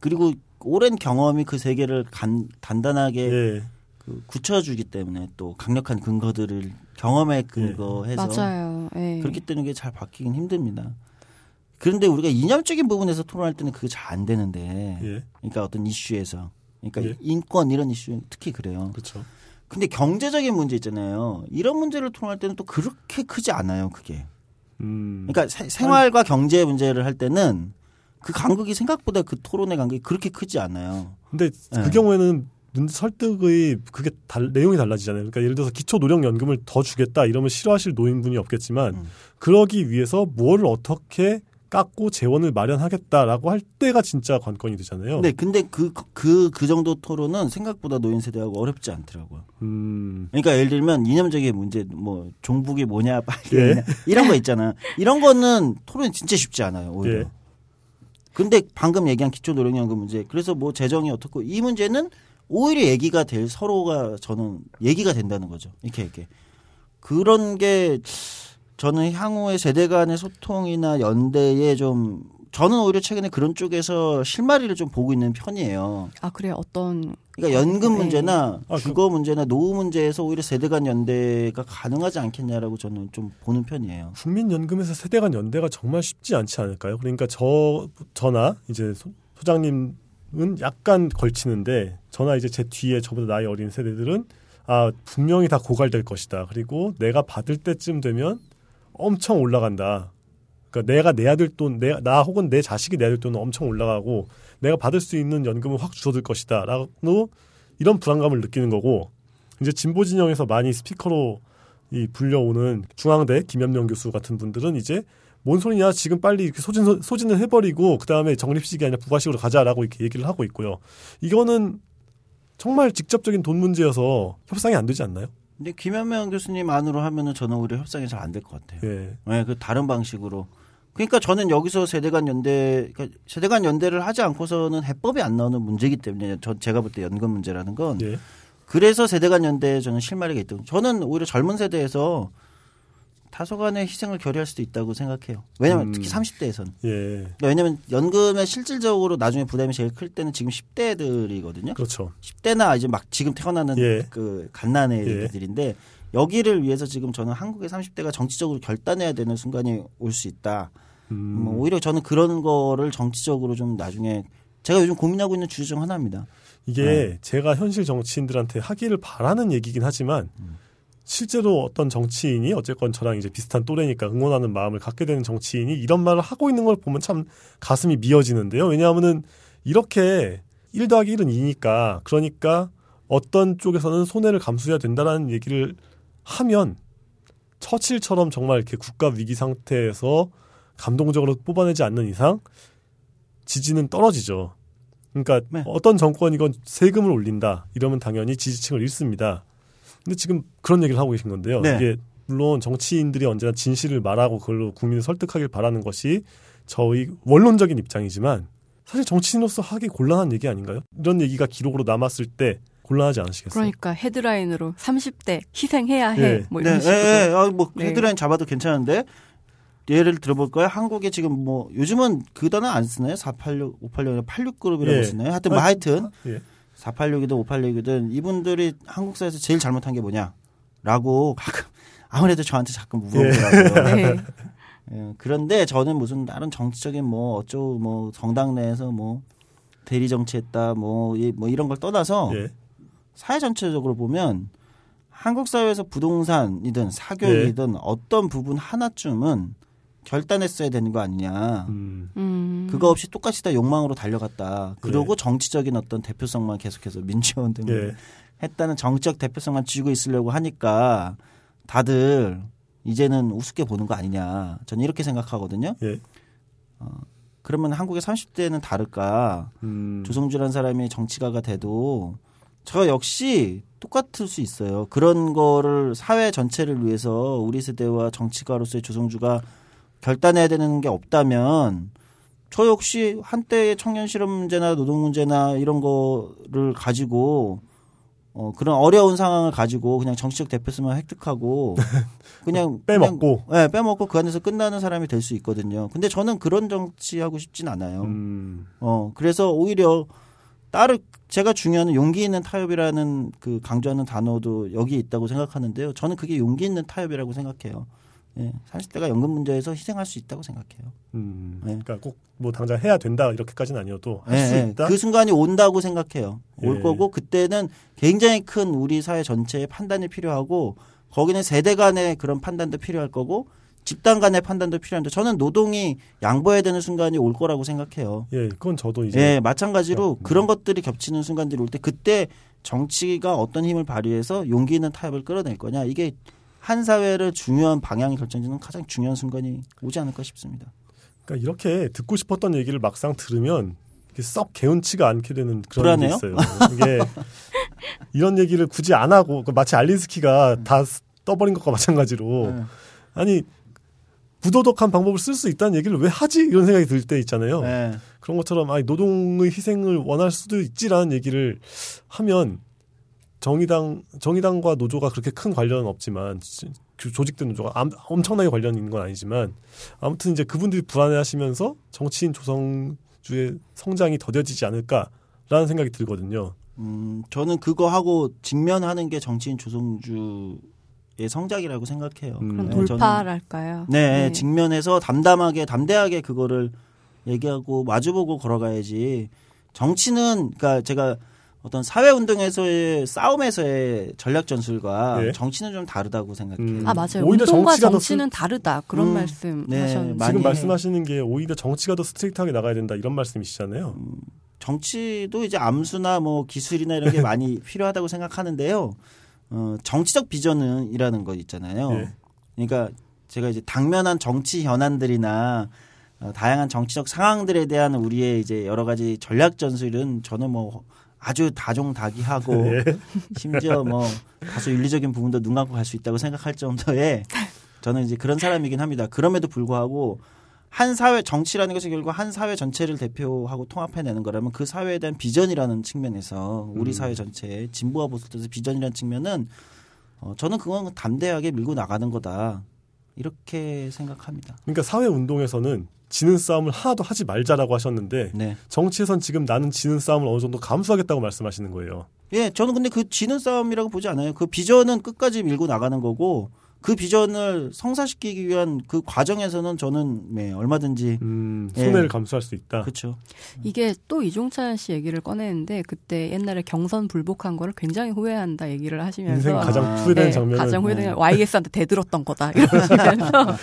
그리고 오랜 경험이 그 세계를 간, 단단하게 예. 그 굳혀주기 때문에 또 강력한 근거들을 경험에 근거해서 맞아요. 예. 그렇기 때문에 잘 바뀌긴 힘듭니다. 그런데 우리가 이념적인 부분에서 토론할 때는 그게 잘 안 되는데, 예. 그러니까 어떤 이슈에서, 그러니까 예. 인권 이런 이슈 특히 그래요. 그렇죠. 근데 경제적인 문제 있잖아요. 이런 문제를 토론할 때는 또 그렇게 크지 않아요, 그게. 음. 그러니까 세- 생활과 경제 문제를 할 때는 그 간극이 생각보다 그 토론의 간극이 그렇게 크지 않아요. 근데 예. 그 경우에는 문- 설득의 그게 달, 내용이 달라지잖아요. 그러니까 예를 들어서 기초 노령 연금을 더 주겠다 이러면 싫어하실 노인분이 없겠지만 음. 그러기 위해서 뭘 어떻게 깎고 재원을 마련하겠다라고 할 때가 진짜 관건이 되잖아요. 근데 근데 그 그 그 정도 토론은 생각보다 노인 세대하고 어렵지 않더라고요. 음. 그러니까 예를 들면 이념적인 문제 뭐 종북이 뭐냐 빨리 예. 이런 거 있잖아. 이런 거는 토론이 진짜 쉽지 않아요. 오히려. 예. 근데 방금 얘기한 기초 노령연금 문제 그래서 뭐 재정이 어떻고 이 문제는 오히려 얘기가 될 서로가 저는 얘기가 된다는 거죠. 이렇게 이렇게 그런 게 저는 향후의 세대 간의 소통이나 연대에 좀 저는 오히려 최근에 그런 쪽에서 실마리를 좀 보고 있는 편이에요. 아 그래 어떤 그러니까 연금 네. 문제나 아, 그- 주거 문제나 노후 문제에서 오히려 세대 간 연대가 가능하지 않겠냐라고 저는 좀 보는 편이에요. 국민연금에서 세대 간 연대가 정말 쉽지 않지 않을까요? 그러니까 저 저나 이제 소, 소장님은 약간 걸치는데 저나 이제 제 뒤에 저보다 나이 어린 세대들은 아 분명히 다 고갈될 것이다. 그리고 내가 받을 때쯤 되면 엄청 올라간다. 그러니까 내가 내야 될 돈, 내, 나 혹은 내 자식이 내야 될 돈은 엄청 올라가고 내가 받을 수 있는 연금은 확 줄어들 것이다. 라고 이런 불안감을 느끼는 거고 이제 진보 진영에서 많이 스피커로 이 불려오는 중앙대 김현명 교수 같은 분들은 이제 뭔 소리냐 지금 빨리 이렇게 소진 소진을 해버리고 그 다음에 적립식이 아니라 부가식으로 가자라고 이렇게 얘기를 하고 있고요. 이거는 정말 직접적인 돈 문제여서 협상이 안 되지 않나요? 근데 김현명 교수님 안으로 하면은 저는 오히려 협상이 잘 안 될 것 같아요. 예. 네, 그 다른 방식으로. 그러니까 저는 여기서 세대 간 연대, 그러니까 세대 간 연대를 하지 않고서는 해법이 안 나오는 문제이기 때문에 저 제가 볼 때 연금 문제라는 건 예. 그래서 세대 간 연대에 저는 실마리가 있다. 저는 오히려 젊은 세대에서 다소간의 희생을 결의할 수도 있다고 생각해요. 왜냐하면 음. 특히 30대에서는. 예. 왜냐하면 연금에 실질적으로 나중에 부담이 제일 클 때는 지금 10대들이거든요. 그렇죠. 10대나 이제 막 지금 태어나는 예. 그 갓난의 예. 애들인데 여기를 위해서 지금 저는 한국의 30대가 정치적으로 결단해야 되는 순간이 올 수 있다. 음. 뭐 오히려 저는 그런 거를 정치적으로 좀 나중에 제가 요즘 고민하고 있는 주제 중 하나입니다. 이게 네. 제가 현실 정치인들한테 하기를 바라는 얘기긴 하지만 음. 실제로 어떤 정치인이 어쨌건 저랑 이제 비슷한 또래니까 응원하는 마음을 갖게 되는 정치인이 이런 말을 하고 있는 걸 보면 참 가슴이 미어지는데요. 왜냐하면은 이렇게 1 더하기 1은 2니까 그러니까 어떤 쪽에서는 손해를 감수해야 된다라는 얘기를 하면 처칠처럼 정말 이렇게 국가 위기 상태에서 감동적으로 뽑아내지 않는 이상 지지는 떨어지죠. 그러니까 네. 어떤 정권이건 세금을 올린다 이러면 당연히 지지층을 잃습니다. 근데 지금 그런 얘기를 하고 계신 건데요. 네. 이게 물론 정치인들이 언제나 진실을 말하고 그걸로 국민을 설득하길 바라는 것이 저희 원론적인 입장이지만 사실 정치인으로서 하기 곤란한 얘기 아닌가요? 이런 얘기가 기록으로 남았을 때 곤란하지 않으시겠어요? 그러니까 헤드라인으로 30대 희생해야 해. 예. 뭐 네, 이런 예, 식으로. 예. 아, 뭐 네. 헤드라인 잡아도 괜찮은데 예를 들어볼까요? 한국에 지금 뭐 요즘은 그 단어 안 쓰나요? 486, 586, 86그룹이라고 예. 쓰나요? 하여튼 뭐 아, 하여튼 예. 486이든 586이든 이분들이 한국사에서 제일 잘못한 게 뭐냐라고 가끔 아무래도 저한테 자꾸 물어보더라고요. 네. 예, 그런데 저는 무슨 다른 정치적인 뭐 어쩌고 뭐 정당 내에서 뭐 대리 정치했다 뭐, 이- 뭐 이런 걸 떠나서 예. 사회 전체적으로 보면 한국 사회에서 부동산이든 사교육이든 예. 어떤 부분 하나쯤은 결단했어야 되는 거 아니냐. 음. 음. 그거 없이 똑같이 다 욕망으로 달려갔다. 그러고 정치적인 어떤 대표성만 계속해서 민주화운 등을 예. 했다는 정치적 대표성만 쥐고 있으려고 하니까 다들 이제는 우습게 보는 거 아니냐. 저는 이렇게 생각하거든요. 예. 그러면 한국의 30대는 다를까? 음. 조성주라는 사람이 정치가가 돼도 저 역시 똑같을 수 있어요. 그런 거를 사회 전체를 위해서 우리 세대와 정치가로서의 조성주가 결단해야 되는 게 없다면 저 역시 한때의 청년 실업 문제나 노동 문제나 이런 거를 가지고 어 그런 어려운 상황을 가지고 그냥 정치적 대표성만 획득하고 그냥 빼먹고. 그냥, 네, 빼먹고 그 안에서 끝나는 사람이 될 수 있거든요. 근데 저는 그런 정치 하고 싶진 않아요. 음. 어, 그래서 오히려 따르 제가 중요한 용기 있는 타협이라는 그 강조하는 단어도 여기에 있다고 생각하는데요. 저는 그게 용기 있는 타협이라고 생각해요. 예, 30대가 연금 문제에서 희생할 수 있다고 생각해요. 음. 네. 그러니까 꼭 뭐 당장 해야 된다 이렇게까지는 아니어도 할 예, 수 예. 있다. 그 순간이 온다고 생각해요. 올 예. 거고 그때는 굉장히 큰 우리 사회 전체의 판단이 필요하고 거기는 세대 간의 그런 판단도 필요할 거고 집단 간의 판단도 필요한데 저는 노동이 양보해야 되는 순간이 올 거라고 생각해요. 예, 그건 저도 이제 예, 마찬가지로 음. 그런 것들이 겹치는 순간들이 올 때 그때 정치가 어떤 힘을 발휘해서 용기 있는 타협을 끌어낼 거냐 이게 한 사회를 중요한 방향이 결정짓는 가장 중요한 순간이 오지 않을까 싶습니다. 그러니까 이렇게 듣고 싶었던 얘기를 막상 들으면 썩 개운치가 않게 되는 그런 게 불안해요? 있어요. 이게 이런 얘기를 굳이 안 하고 그 마치 알린스키가 다 떠버린 것과 마찬가지로 네. 아니 부도덕한 방법을 쓸 수 있다는 얘기를 왜 하지 이런 생각이 들 때 있잖아요. 네. 그런 것처럼 아니 노동의 희생을 원할 수도 있지라는 얘기를 하면 정의당 정의당과 노조가 그렇게 큰 관련은 없지만 조직된 노조가 암- 엄청나게 관련 있는 건 아니지만 아무튼 이제 그분들이 불안해하시면서 정치인 조성주의 성장이 더뎌지지 않을까라는 생각이 들거든요. 음, 저는 그거 하고 직면하는 게 정치인 조성주의 성장이라고 생각해요. 음. 그런 네, 돌파랄까요? 네, 직면해서 담담하게 담대하게 그거를 얘기하고 마주보고 걸어가야지. 정치는 그러니까 제가 어떤 사회 운동에서의 싸움에서의 전략 전술과 예. 정치는 좀 다르다고 생각해요. 음. 아 맞아요. 오히려 운동과 정치는 다르다 그런 음, 말씀 네, 하셨는데 지금. 말씀하시는 게 오히려 정치가 더 스트레이트하게 나가야 된다 이런 말씀이시잖아요. 정치도 이제 암수나 뭐 기술이나 이런 게 많이 필요하다고 생각하는데요. 어, 정치적 비전은이라는 거 있잖아요. 예. 그러니까 제가 이제 당면한 정치 현안들이나 어, 다양한 정치적 상황들에 대한 우리의 이제 여러 가지 전략 전술은 저는 뭐 아주 다종다기하고 예. 심지어 뭐 다소 윤리적인 부분도 눈 감고 갈 수 있다고 생각할 정도의 저는 이제 그런 사람이긴 합니다. 그럼에도 불구하고 한 사회 정치라는 것이 결국 한 사회 전체를 대표하고 통합해내는 거라면 그 사회에 대한 비전이라는 측면에서 우리 음. 사회 전체의 진보와 보수 뜻의 비전이라는 측면은 어, 저는 그건 담대하게 밀고 나가는 거다. 이렇게 생각합니다. 그러니까 사회 운동에서는 지는 싸움을 하나도 하지 말자라고 하셨는데 네. 정치에선 지금 나는 지는 싸움을 어느 정도 감수하겠다고 말씀하시는 거예요. 예, 저는 근데 그 지는 싸움이라고 보지 않아요. 그 비전은 끝까지 밀고 나가는 거고 그 비전을 성사시키기 위한 그 과정에서는 저는 네, 얼마든지 음, 예. 손해를 감수할 수 있다. 그렇죠. 이게 또 이종찬 씨 얘기를 꺼내는데 그때 옛날에 경선 불복한 거를 굉장히 후회한다 얘기를 하시면서 인생 가장 아, 후회되는 네, 장면은 가장 후회되는 네. YS한테 대들었던 거다 이러시면서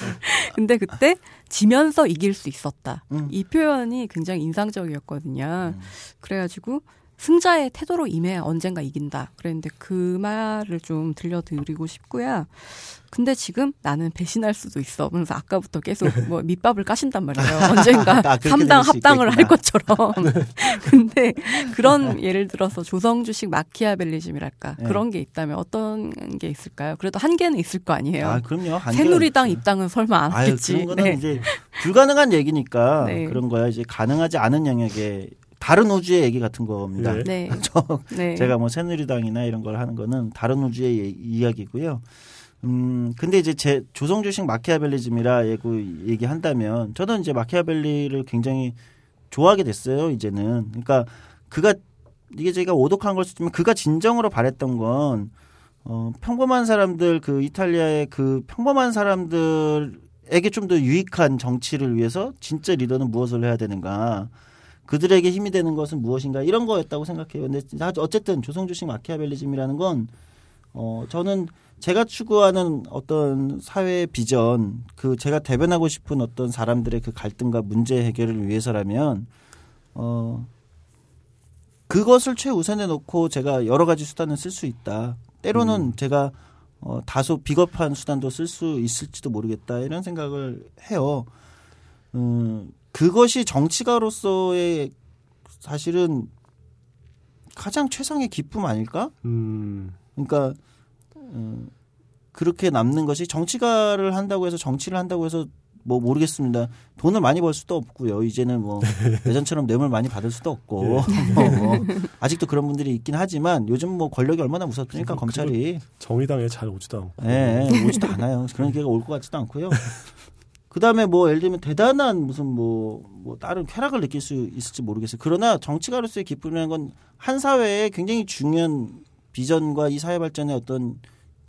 근데 그때 지면서 이길 수 있었다 음. 이 표현이 굉장히 인상적이었거든요. 음. 그래가지고 승자의 태도로 임해야 언젠가 이긴다. 그랬는데 그 말을 좀 들려드리고 싶고요. 근데 지금 나는 배신할 수도 있어. 그래서 아까부터 계속 뭐 밑밥을 까신단 말이에요. 언젠가 아, 그렇게 삼당 될수 합당을 할. 것처럼. 근데 그런 예를 들어서 조성주식 마키아벨리즘이랄까 네. 그런 게 있다면 어떤 게 있을까요? 그래도 한계는 있을 거 아니에요. 아, 그럼요. 새누리당. 입당은 설마 안 아유, 하겠지. 그런 거는 네. 이제 불가능한 얘기니까 네. 그런 거야. 이제 가능하지 않은 영역에 다른 우주의 얘기 같은 겁니다. 네. 네. 저 네. 제가 뭐 새누리당이나 이런 걸 하는 거는 다른 우주의 예- 이야기고요. 음, 근데 이제 제 조성주식 마키아벨리즘이라 얘기, 얘기한다면 저는 이제 마키아벨리를 굉장히 좋아하게 됐어요, 이제는. 그러니까 그가 이게 제가 오독한 걸 수도 있지만 그가 진정으로 바랬던 건 어, 평범한 사람들 그 이탈리아의 그 평범한 사람들에게 좀 더 유익한 정치를 위해서 진짜 리더는 무엇을 해야 되는가? 그들에게 힘이 되는 것은 무엇인가 이런 거였다고 생각해요. 근데 어쨌든 조성주식 마키아벨리즘이라는 건 어, 저는 제가 추구하는 어떤 사회 비전, 그 제가 대변하고 싶은 어떤 사람들의 그 갈등과 문제 해결을 위해서라면 어 그것을 최우선에 놓고 제가 여러 가지 수단을 쓸 수 있다. 때로는 제가 어, 다소 비겁한 수단도 쓸 수 있을지도 모르겠다 이런 생각을 해요. 음, 그것이 정치가로서의 사실은 가장 최상의 기쁨 아닐까? 음, 그러니까 음, 그렇게 남는 것이 정치가를 한다고 해서 정치를 한다고 해서 뭐 모르겠습니다. 돈을 많이 벌 수도 없고요. 이제는 뭐 예전처럼 뇌물 많이 받을 수도 없고 뭐, 뭐 아직도 그런 분들이 있긴 하지만 요즘 뭐 권력이 얼마나 무섭습니까 그거- 검찰이 정의당에 잘 오지도 않고. 예, 예, 오지도 않아요. 그런 기회가 올 것 같지도 않고요. 그 다음에 뭐 예를 들면 대단한 무슨 뭐, 뭐 다른 쾌락을 느낄 수 있을지 모르겠어요. 그러나 정치가로서의 기쁨이라는 건 한 사회에 굉장히 중요한 비전과 이 사회 발전의 어떤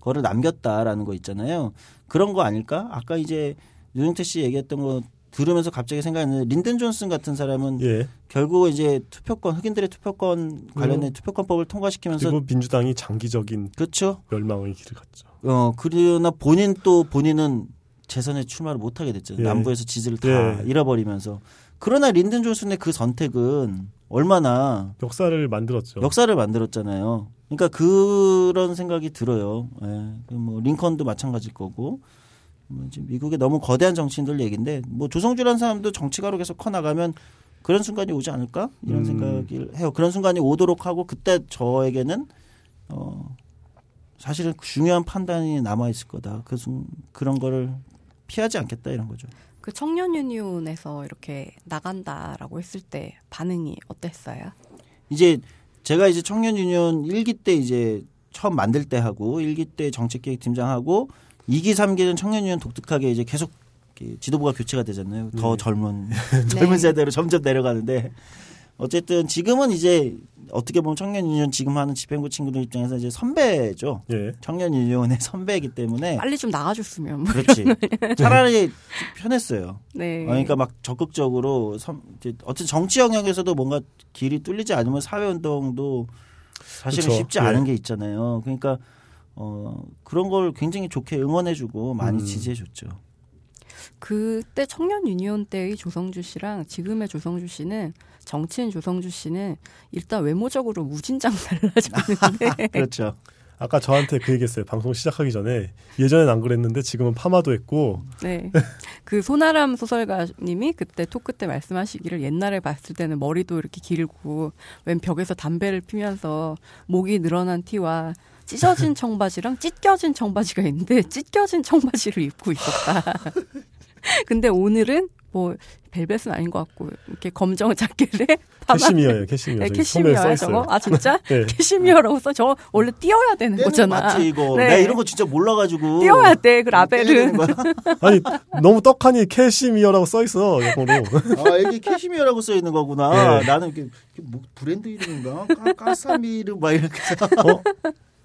거를 남겼다라는 거 있잖아요. 그런 거 아닐까? 아까 이제 윤영태 씨 얘기했던 거 들으면서 갑자기 생각했는데 린든 존슨 같은 사람은 예. 결국 이제 투표권 흑인들의 투표권 관련된 투표권법을 통과시키면서 그리고 민주당이 장기적인 그렇죠. 멸망의 길을 갔죠. 어 그러나 본인 또 본인은 재선에 출마를 못하게 됐잖아요. 예. 남부에서 지지를 다 예. 잃어버리면서 그러나 린든 존슨의 그 선택은 얼마나 역사를 만들었죠. 역사를 만들었잖아요. 그러니까 그런 생각이 들어요. 예. 그뭐 링컨도 마찬가지일 거고. 뭐 지금 미국의 너무 거대한 정치인들 얘기인데 뭐 조성주라는 사람도 정치가로 계속 커 나가면 그런 순간이 오지 않을까 이런 음. 생각을 해요. 그런 순간이 오도록 하고 그때 저에게는 어 사실은 중요한 판단이 남아 있을 거다. 그 순, 그런 거를 피하지 않겠다 이런 거죠. 그 청년 유니온에서 이렇게 나간다라고 했을 때 반응이 어땠어요? 이제 제가 이제 청년 유니온 1기 때 이제 처음 만들 때 하고 1기 때 정책기획 팀장하고 2기 3기는 청년 유니온 독특하게 이제 계속 지도부가 교체가 되잖아요. 더 네. 젊은 네. 젊은 세대로 점점 내려가는데 어쨌든 지금은 이제 어떻게 보면 청년 유니온 지금 하는 집행부 친구들 입장에서 이제 선배죠. 예. 청년 유니온의 선배이기 때문에 빨리 좀 나가줬으면. 뭐. 그렇지. 차라리 편했어요. 네. 어, 그러니까 막 적극적으로 섬, 이제 어쨌든 정치 영역에서도 뭔가 길이 뚫리지 않으면 사회 운동도 사실은 그쵸. 쉽지 예. 않은 게 있잖아요. 그러니까 어 그런 걸 굉장히 좋게 응원해주고 많이 음. 지지해줬죠. 그때 청년 유니온 때의 조성주 씨랑 지금의 조성주 씨는 정치인 조성주 씨는 일단 외모적으로 무진장 달라졌는데 그렇죠. 아까 저한테 그 얘기했어요. 방송 시작하기 전에 예전엔 안 그랬는데 지금은 파마도 했고 네. 그 소나람 소설가님이 그때 토크 때 말씀하시기를 옛날에 봤을 때는 머리도 이렇게 길고 웬 벽에서 담배를 피면서 목이 늘어난 티와 찢어진 청바지랑 찢겨진 청바지가 있는데 찢겨진 청바지를 입고 있었다. 근데 오늘은 뭐 벨벳은 아닌 것 같고 이렇게 검정 자켓에 캐시미어예요, 캐시미어. 네, 캐시미어야 있어요. 저거? 아 진짜? 네. 캐시미어라고 써? 저거 원래 띄어야 되는 떼는 거잖아. 맞지 이거. 네. 나 이런 거 진짜 몰라가지고. 띄어야 돼, 그 떼야 라벨은. 아니 너무 떡하니 캐시미어라고 써 있어 영어로. 아 여기 캐시미어라고 써 있는 거구나. 네. 나는 이게, 이게 뭐 브랜드 이름인가? 까, 까사미르 막 이렇게. 어?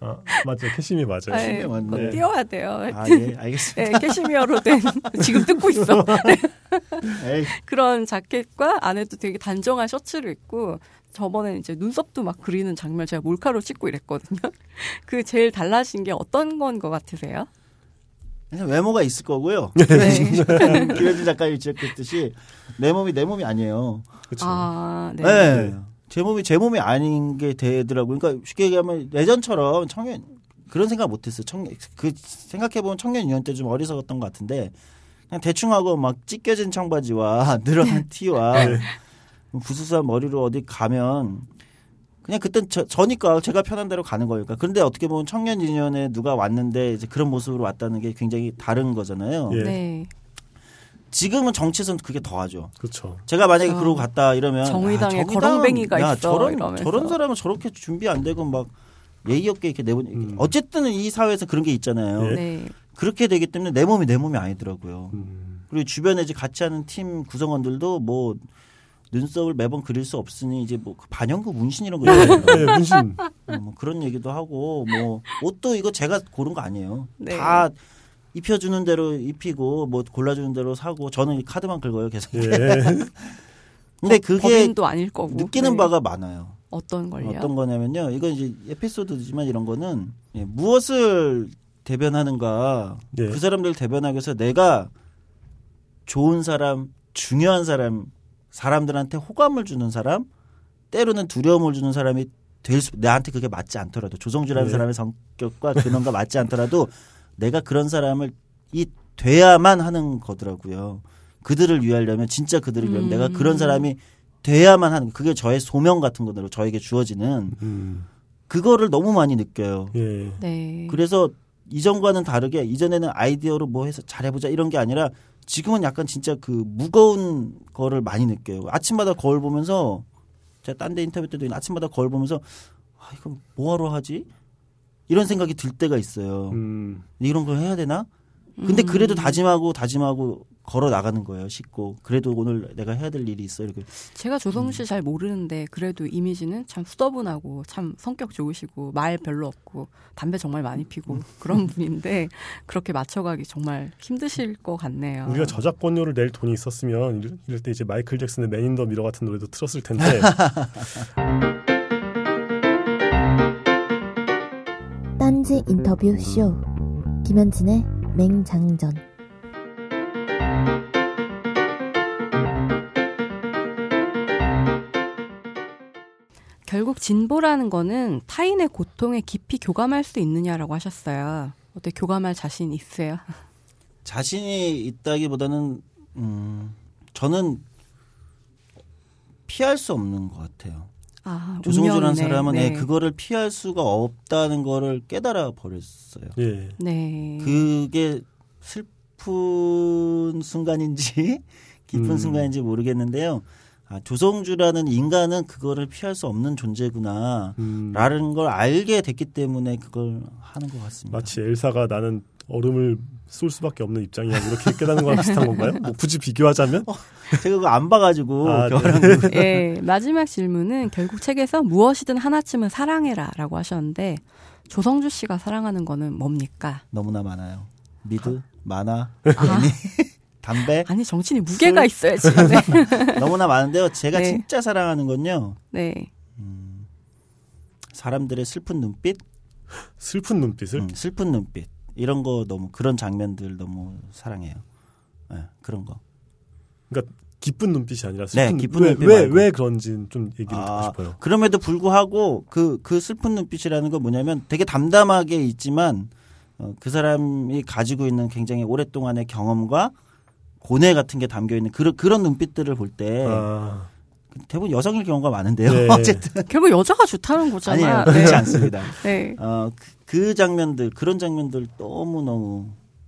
아, 맞죠. 캐시미어 맞아요. 아, 캐시미어 예, 맞네. 그거 띄어야 돼요. 아 예, 알겠습니다. 네, 캐시미어로 된 지금 뜯고 있어. 에이, 그런 자켓과 안에도 되게 단정한 셔츠를 입고 저번에 이제 눈썹도 막 그리는 장면 제가 몰카로 찍고 이랬거든요. 그 제일 달라진 게 어떤 건 것 같으세요? 그냥 외모가 있을 거고요. 네. 김현진 작가님이 지적했듯이 내 몸이 내 몸이 아니에요. 그렇죠. 아, 네. 네. 제 몸이 제 몸이 아닌 게 되더라고요. 그러니까 쉽게 얘기하면 예전처럼 청년 그런 생각 못 했어요. 청년 그 생각해 보면 청년 유년 때 좀 어리석었던 것 같은데 그냥 대충 하고 막 찢겨진 청바지와 늘어난 티와 네. 부스스한 머리로 어디 가면 그냥 그땐 저, 저니까 제가 편한 대로 가는 거니까. 그런데 어떻게 보면 청년 유년에 누가 왔는데 이제 그런 모습으로 왔다는 게 굉장히 다른 거잖아요. 예. 네. 지금은 정치에서는 그게 더하죠. 그렇죠. 제가 만약에 어. 그러고 갔다 이러면 정의당에 아, 정의당은 거렁뱅이가 야, 있어, 저런 이러면서. 저런 사람은 저렇게 준비 안 되고 막 예의 없게 이렇게 내보니 음. 어쨌든 이 사회에서 그런 게 있잖아요. 예. 네. 그렇게 되기 때문에 내 몸이 내 몸이 아니더라고요. 음. 그리고 주변에 이제 같이 하는 팀 구성원들도 뭐 눈썹을 매번 그릴 수 없으니 이제 뭐그 반영구 문신 이런 거. 네, 문신. 어, 뭐 그런 얘기도 하고 뭐 옷도 이거 제가 고른 거 아니에요. 네. 다 입혀주는 대로 입히고 뭐 골라주는 대로 사고 저는 이 카드만 긁어요 계속. 예. 근데 그게 법인도 아닐 거고. 느끼는 네. 바가 많아요. 어떤 걸요? 어떤 거냐면요. 이건 이제 에피소드지만 이런 거는 예, 무엇을 대변하는가 예. 그 사람들 대변하기 위해서 내가 좋은 사람, 중요한 사람, 사람들한테 호감을 주는 사람, 때로는 두려움을 주는 사람이 될 수, 나한테 그게 맞지 않더라도 조성주라는 예. 사람의 성격과 근원과 맞지 않더라도 내가 그런 사람을 이 돼야만 하는 거더라고요. 그들을 위하려면 진짜 그들을 위하면 음. 내가 그런 사람이 돼야만 하는 그게 저의 소명 같은 거로 저에게 주어지는 음. 그거를 너무 많이 느껴요. 예. 네. 그래서 이전과는 다르게 이전에는 아이디어로 뭐 해서 잘해보자 이런 게 아니라 지금은 약간 진짜 그 무거운 거를 많이 느껴요. 아침마다 거울 보면서 제가 딴 데 인터뷰 때도 아침마다 거울 보면서 아 이거 뭐하러 하지? 이런 생각이 들 때가 있어요. 음. 이런 걸 해야 되나? 근데 음. 그래도 다짐하고 다짐하고 걸어 나가는 거예요. 씻고 그래도 오늘 내가 해야 될 일이 있어 이렇게. 제가 조성주 씨 잘 모르는데 그래도 이미지는 참 수더분하고 참 성격 좋으시고 말 별로 없고 담배 정말 많이 피고 그런 분인데 그렇게 맞춰가기 정말 힘드실 것 같네요. 우리가 저작권료를 낼 돈이 있었으면 이럴- 이럴 때 이제 마이클 잭슨의 Man in the Mirror 같은 노래도 틀었을 텐데 딴지 인터뷰 쇼 김현진의 맹장전 결국 진보라는 거는 타인의 고통에 깊이 교감할 수 있느냐라고 하셨어요. 어때 교감할 자신 있으세요? 자신이 있다기보다는 음 저는 피할 수 없는 것 같아요. 아, 조성주라는. 사람은 네. 예, 그거를 피할 수가 없다는 거를 깨달아 버렸어요. 예. 네. 그게 슬픈 순간인지 기쁜 음. 순간인지 모르겠는데요. 아, 조성주라는 인간은 그거를 피할 수 없는 존재구나. 음. 라는 걸 알게 됐기 때문에 그걸 하는 것 같습니다. 마치 엘사가 나는 얼음을 쏠 수밖에 없는 입장이야 이렇게 깨닫는 거랑 비슷한 건가요? 뭐 굳이 비교하자면 제가 그거 안 봐가지고 아, 네. 예, 마지막 질문은 결국 책에서 무엇이든 하나쯤은 사랑해라라고 하셨는데 조성주 씨가 사랑하는 거는 뭡니까? 너무나 많아요. 미드, 만화, 아, 담배 아니 정신이 무게가 있어야지. 네. 너무나 많은데요. 제가 네. 진짜 사랑하는 건요. 네. 사람들의 슬픈 눈빛, 슬픈 눈빛을 음, 슬픈 눈빛 이런 거 너무 그런 장면들 너무 사랑해요. 네, 그런 거. 그러니까 기쁜 눈빛이 아니라 슬픈 네, 기쁜 왜, 눈빛 왜, 말고. 왜 그런지는 좀 얘기를 아, 듣고 싶어요. 그럼에도 불구하고 그, 그 슬픈 눈빛이라는 건 뭐냐면 되게 담담하게 있지만 어, 그 사람이 가지고 있는 굉장히 오랫동안의 경험과 고뇌 같은 게 담겨 있는 그런 그런 눈빛들을 볼때 아, 대부분 여성일 경우가 많은데요. 네. 어쨌든 결국 여자가 좋다는 거잖아. 아니에요. 네. 그렇지 않습니다. 네. 어, 그, 그 장면들 그런 장면들 너무 너무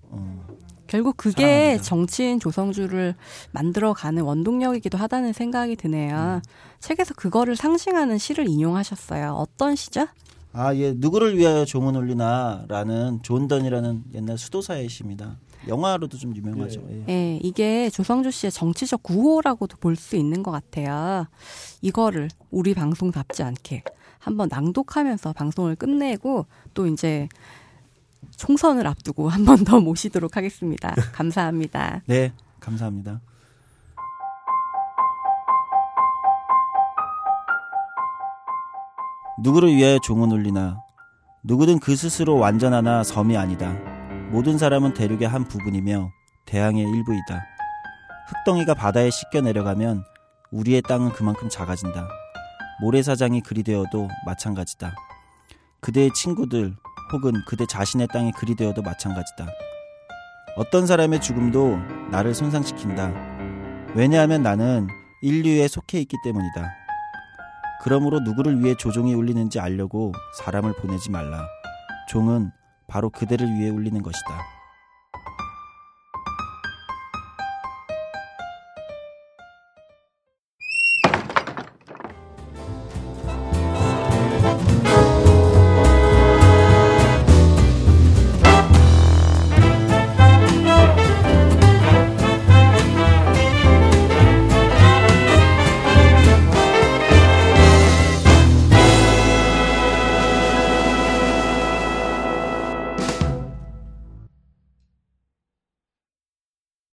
어, 결국 그게 사랑합니다. 정치인 조성주를 만들어가는 원동력이기도 하다는 생각이 드네요. 책에서 그거를 상징하는 시를 인용하셨어요. 어떤 시죠? 아, 예. 누구를 위하여 종은 울리나라는 존 던이라는 옛날 수도사의 시입니다. 영화로도 좀 유명하죠. 예. 예, 이게 조성주 씨의 정치적 구호라고도 볼 수 있는 것 같아요. 이거를 우리 방송답지 않게 한번 낭독하면서 방송을 끝내고 또 이제 총선을 앞두고 한 번 더 모시도록 하겠습니다. 감사합니다. 네, 감사합니다. 누구를 위하여 종은 울리나 누구든 그 스스로 완전하나 섬이 아니다. 모든 사람은 대륙의 한 부분이며 대양의 일부이다. 흙덩이가 바다에 씻겨 내려가면 우리의 땅은 그만큼 작아진다. 모래사장이 그리 되어도 마찬가지다. 그대의 친구들 혹은 그대 자신의 땅이 그리 되어도 마찬가지다. 어떤 사람의 죽음도 나를 손상시킨다. 왜냐하면 나는 인류에 속해 있기 때문이다. 그러므로 누구를 위해 조종이 울리는지 알려고 사람을 보내지 말라. 종은 바로 그대를 위해 울리는 것이다.